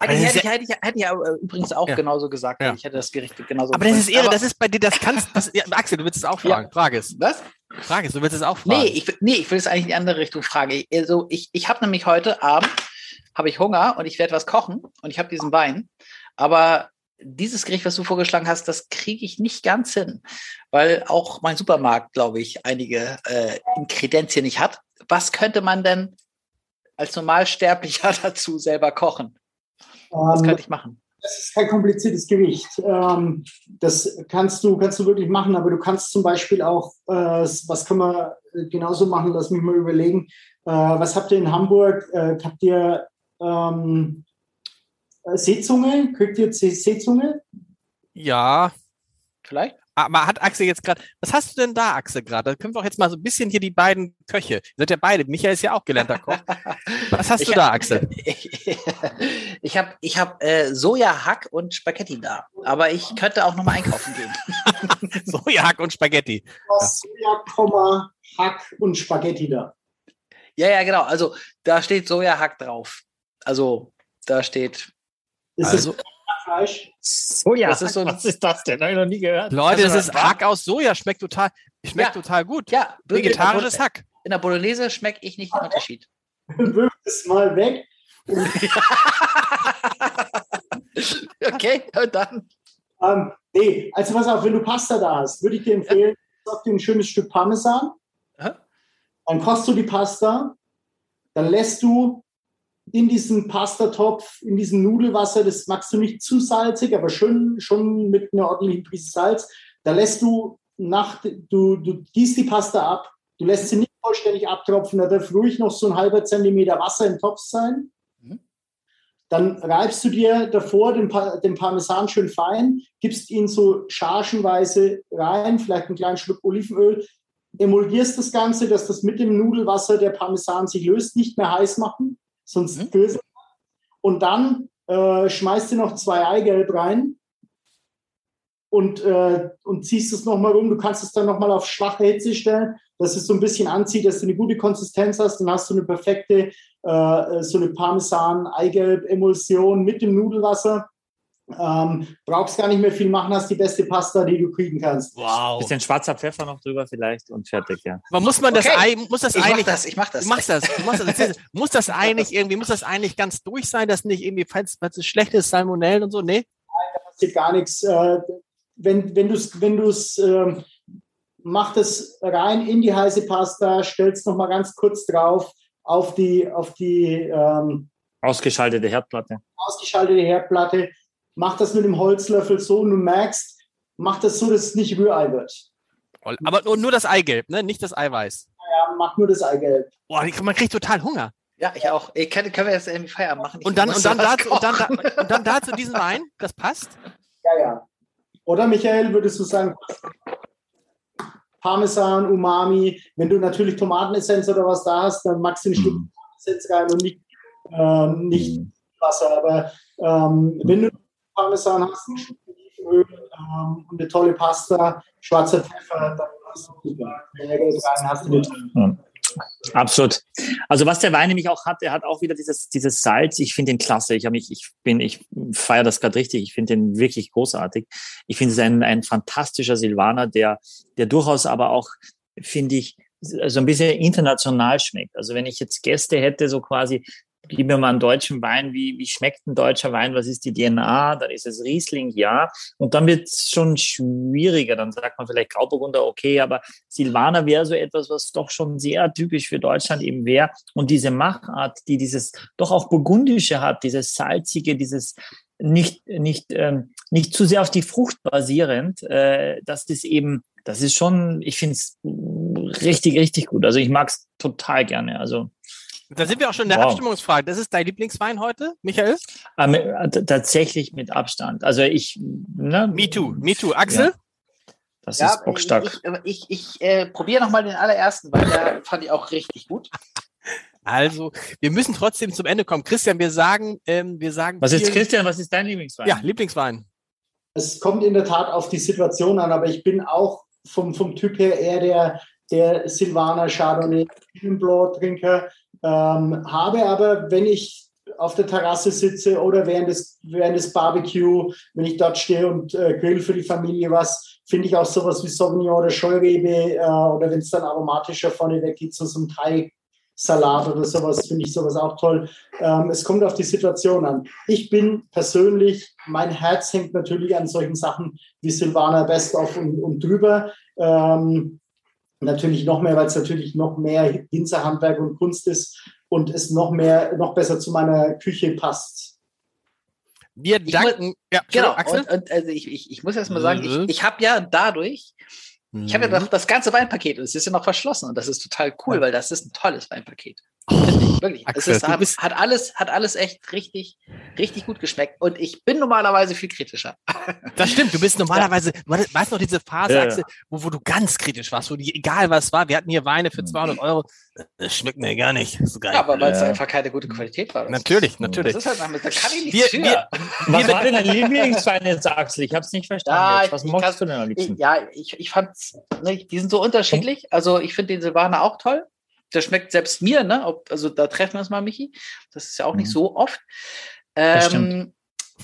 Hätte, hätte, ich, hätte, ich, hätte ich übrigens auch ja. genauso gesagt. Ja. Ich hätte das Gericht genauso Aber das ist irre, das ist bei dir, das kannst das, ja, Axel, du willst es auch fragen. Ja. Frage es. Was? Frage es, du willst es auch fragen. Nee, ich, nee, ich will es eigentlich in die andere Richtung fragen. Also ich, ich habe nämlich heute Abend habe ich Hunger und ich werde was kochen und ich habe diesen Wein. Aber dieses Gericht, was du vorgeschlagen hast, das kriege ich nicht ganz hin, weil auch mein Supermarkt, glaube ich, einige äh, Inkredenzien nicht hat. Was könnte man denn als Normalsterblicher dazu selber kochen? Was ähm, könnte ich machen? Das ist kein kompliziertes Gericht. Ähm, das kannst du, kannst du wirklich machen, aber du kannst zum Beispiel auch, äh, was können wir genauso machen, lass mich mal überlegen. Äh, was habt ihr in Hamburg? Äh, habt ihr ähm, äh, Seezunge? Kriegt ihr Seezunge? Ja. Vielleicht? Aber hat Axel jetzt gerade, was hast du denn da, Axel, gerade? Da können wir auch jetzt mal so ein bisschen hier die beiden Köche. Ihr seid ja beide. Michael ist ja auch gelernter Koch. Was hast ich du da, Axel? Ich, habe ich hab, äh, Sojahack und Spaghetti da. Aber ich könnte auch nochmal einkaufen gehen. Sojahack und Spaghetti. Soja, Hack und Spaghetti da. Ja, ja, genau. Also da steht Sojahack drauf. Also da steht ist also, Fleisch? Soja. Das ist so was ist das denn? Habe ich noch nie gehört. Leute, das ist Hack aus Soja. Schmeckt total, schmeckt ja. total gut. Ja, vegetarisches Hack. In der Bolognese schmecke ich nicht den Unterschied. Wirf es mal weg. okay, und dann. Ähm, nee, also pass auf, wenn du Pasta da hast, würde ich dir empfehlen, ja. dir ein schönes Stück Parmesan. Aha. Dann kochst du die Pasta, dann lässt du in diesen Pastatopf, in diesem Nudelwasser, das magst du nicht zu salzig, aber schön, schon mit einer ordentlichen Prise Salz. Da lässt du nach, du, du gießt die Pasta ab, du lässt sie nicht vollständig abtropfen, da darf ruhig noch so ein halber Zentimeter Wasser im Topf sein. Mhm. Dann reibst du dir davor den, den Parmesan schön fein, gibst ihn so chargenweise rein, vielleicht einen kleinen Schluck Olivenöl, emulgierst das Ganze, dass das mit dem Nudelwasser der Parmesan sich löst, nicht mehr heiß machen, sonst mhm. böse. Und dann äh, schmeißt du noch zwei Eigelb rein und, äh, und ziehst es nochmal rum. Du kannst es dann nochmal auf schwache Hitze stellen, dass es so ein bisschen anzieht, dass du eine gute Konsistenz hast. Dann hast du eine perfekte, äh, so eine Parmesan-Eigelb-Emulsion mit dem Nudelwasser. Ähm, brauchst gar nicht mehr viel machen, hast die beste Pasta, die du kriegen kannst. Wow. Bisschen schwarzer Pfeffer noch drüber vielleicht und fertig, ja. Aber muss man das okay. Ei, muss das ich Ei mach das, ich mach das. Du machst das, du machst das. muss das Ei nicht irgendwie, muss das eigentlich ganz durch sein, dass nicht irgendwie, falls, falls es schlecht ist, Salmonellen und so, nee? Nein, da passiert gar nichts. Äh, wenn, wenn du es, wenn du's, äh, mach das rein in die heiße Pasta, stellst noch mal ganz kurz drauf auf die, auf die ähm, ausgeschaltete Herdplatte. Ausgeschaltete Herdplatte mach das mit dem Holzlöffel so und du merkst, mach das so, dass es nicht Rührei wird. Aber nur, nur das Eigelb, ne? nicht das Eiweiß. Ja, mach nur das Eigelb. Boah, man kriegt total Hunger. Ja, ich auch. Ich kann, können wir jetzt irgendwie Feierabend machen? Ich und dann, und, dann dazu, und, dann, und dann dazu diesen Wein, das passt? Ja, ja. Oder Michael, würdest du sagen, Parmesan, Umami, wenn du natürlich Tomatenessenz oder was da hast, dann magst du ein Stück mm. Tomatenessenz rein und nicht, ähm, nicht mm. Wasser. Aber ähm, wenn du Parmesan hast, Olivenöl ähm, und eine tolle Pasta, schwarzer Pfeffer, dann hast du. Absolut. Also was der Wein nämlich auch hat, er hat auch wieder dieses, dieses Salz. Ich finde ihn klasse. Ich ich ich feiere das gerade richtig. Ich finde ihn wirklich großartig. Ich finde es ein, ein fantastischer Silvaner, der, der durchaus aber auch, finde ich, so ein bisschen international schmeckt. Also wenn ich jetzt Gäste hätte, so quasi, gib mir mal einen deutschen Wein, wie, wie schmeckt ein deutscher Wein, was ist die DNA, dann ist es Riesling, ja. Und dann wird es schon schwieriger, dann sagt man vielleicht Grauburgunder, okay, aber Silvaner wäre so etwas, was doch schon sehr typisch für Deutschland eben wäre. Und diese Machart, die dieses doch auch Burgundische hat, dieses salzige, dieses nicht, nicht, ähm, nicht zu sehr auf die Frucht basierend, äh, das ist eben, das ist schon, ich finde es richtig, richtig gut. Also ich mag es total gerne. Also da sind wir auch schon in der wow. Abstimmungsfrage. Das ist dein Lieblingswein heute, Michael? Ähm, tatsächlich mit Abstand. Also ich. Ne, Me too, me too. Axel? Ja. Das ja, ist bockstark. Ich, ich, ich äh, probiere nochmal den allerersten, weil der fand ich auch richtig gut. Also, wir müssen trotzdem zum Ende kommen. Christian, wir sagen, ähm, wir sagen. Was ist Christian? Was ist dein Lieblingswein? Ja, Lieblingswein. Es kommt in der Tat auf die Situation an, aber ich bin auch vom, vom Typ her eher der, der Silvaner Chardonnay Blanc Trinker. Ähm, habe aber, wenn ich auf der Terrasse sitze oder während des, während des Barbecue, wenn ich dort stehe und äh, grill für die Familie was, finde ich auch sowas wie Sauvignon oder Scheurebe äh, oder wenn es dann aromatischer vorne weg geht, so, so ein Thai-Salat oder sowas, finde ich sowas auch toll. Ähm, es kommt auf die Situation an. Ich bin persönlich, mein Herz hängt natürlich an solchen Sachen wie Silvana Best of und, und drüber. Ähm, natürlich noch mehr, weil es natürlich noch mehr Hinterhandwerk und Kunst ist und es noch mehr, noch besser zu meiner Küche passt. Wir danken. Muss, ja, genau. Axel? Und, und, also ich, ich, ich muss erst mal sagen, ich, mhm. ich habe ja dadurch, ich habe ja mhm. das ganze Weinpaket und es ist ja noch verschlossen und das ist total cool, weil das ist ein tolles Weinpaket. Ich, wirklich. Axel, es ist, hat, hat, alles, hat alles echt richtig, richtig gut geschmeckt. Und ich bin normalerweise viel kritischer. Das stimmt. Du bist normalerweise, weißt du noch diese Phase, ja, Axel, wo, wo du ganz kritisch warst, wo die, egal was war, wir hatten hier Weine für 200 Euro. Das schmeckt mir gar nicht. So geil. Ja, aber weil es einfach keine gute Qualität war. Natürlich, natürlich. Das ist halt, da kann ich nicht wir, wir, Was war denn dein Lieblingswein jetzt, Axel? Ich habe es nicht verstanden. Ja, was mochtest du denn am liebsten? Ja, ich, ich fand, ne, die sind so unterschiedlich. Also ich finde den Silvaner auch toll der schmeckt selbst mir, ne? Ob, also da treffen wir uns mal, Michi. Das ist ja auch nicht mhm. so oft. Ähm,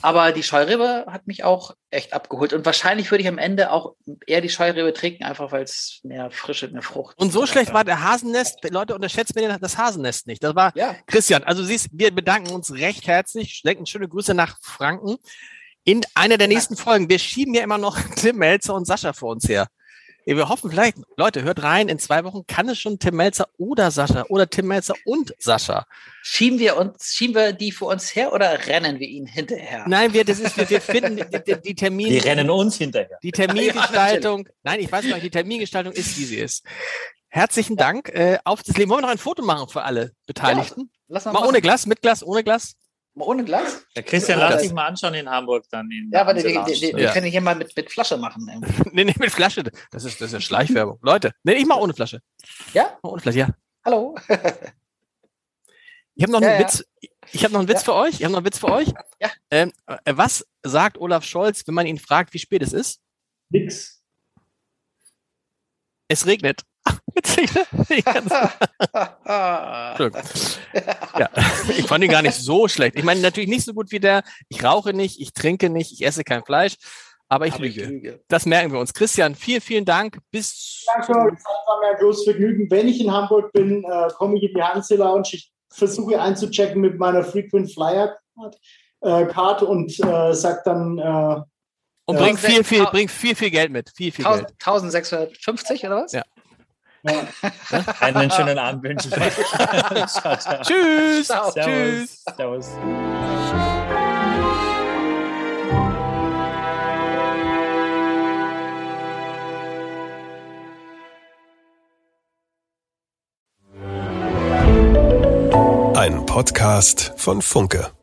aber die Scheurebe hat mich auch echt abgeholt. Und wahrscheinlich würde ich am Ende auch eher die Scheurebe trinken, einfach weil es mehr Frische, mehr Frucht. Und so schlecht war der Hasennest. Leute, unterschätzt mir das Hasennest nicht. Das war ja. Christian. Also siehst, wir bedanken uns recht herzlich. Schenken schöne Grüße nach Franken. In einer der nächsten Folgen, wir schieben ja immer noch Tim Melzer und Sascha vor uns her. Wir hoffen vielleicht, Leute, hört rein, in zwei Wochen kann es schon Tim Melzer oder Sascha oder Tim Melzer und Sascha. Schieben wir uns, schieben wir die vor uns her oder rennen wir ihnen hinterher? Nein, wir, das ist, wir, wir finden die, die Termine. Die rennen uns hinterher. Die Termingestaltung, ja, nein, ich weiß gar nicht, die Termingestaltung ist, wie sie ist. Herzlichen Dank. Äh, auf das Leben. Wollen wir noch ein Foto machen für alle Beteiligten? Ja, mal, mal ohne Glas, mit Glas, ohne Glas. Ohne Glas? Ja, Christian, lass dich mal anschauen in Hamburg dann. In ja, aber wir, wir können hier mal mit, mit Flasche machen. nee, nee, mit Flasche. Das ist, das ist ja Schleichwerbung. Leute, nee, ich mach ohne Flasche. Ja? Ohne Flasche, ja. Hallo. ich habe noch, ja, einen ja. Witz. Ich habe noch einen Witz für euch. Ich habe noch einen Witz für euch. Ja. Ähm, äh, was sagt Olaf Scholz, wenn man ihn fragt, wie spät es ist? Nix. Es regnet. Ne? ja, ich fand ihn gar nicht so schlecht. Ich meine, natürlich nicht so gut wie der. Ich rauche nicht, ich trinke nicht, ich esse kein Fleisch, aber ich, aber lüge. ich lüge. Das merken wir uns. Christian, vielen, vielen Dank. Bis. Danke, es war mir ein großes Vergnügen. Wenn ich in Hamburg bin, äh, komme ich in die Hanse Lounge. Ich versuche einzuchecken mit meiner Frequent Flyer Card äh, und äh, sag dann, äh, und bringt viel, viel, bringt viel, viel Geld mit. Viel, viel 1000, Geld. 1650 oder was? Ja. Ja. Einen schönen Abend wünsche ich euch. ciao, ciao. Tschüss. Ciao. Servus. Tschüss. Servus. Ein Podcast von Funke.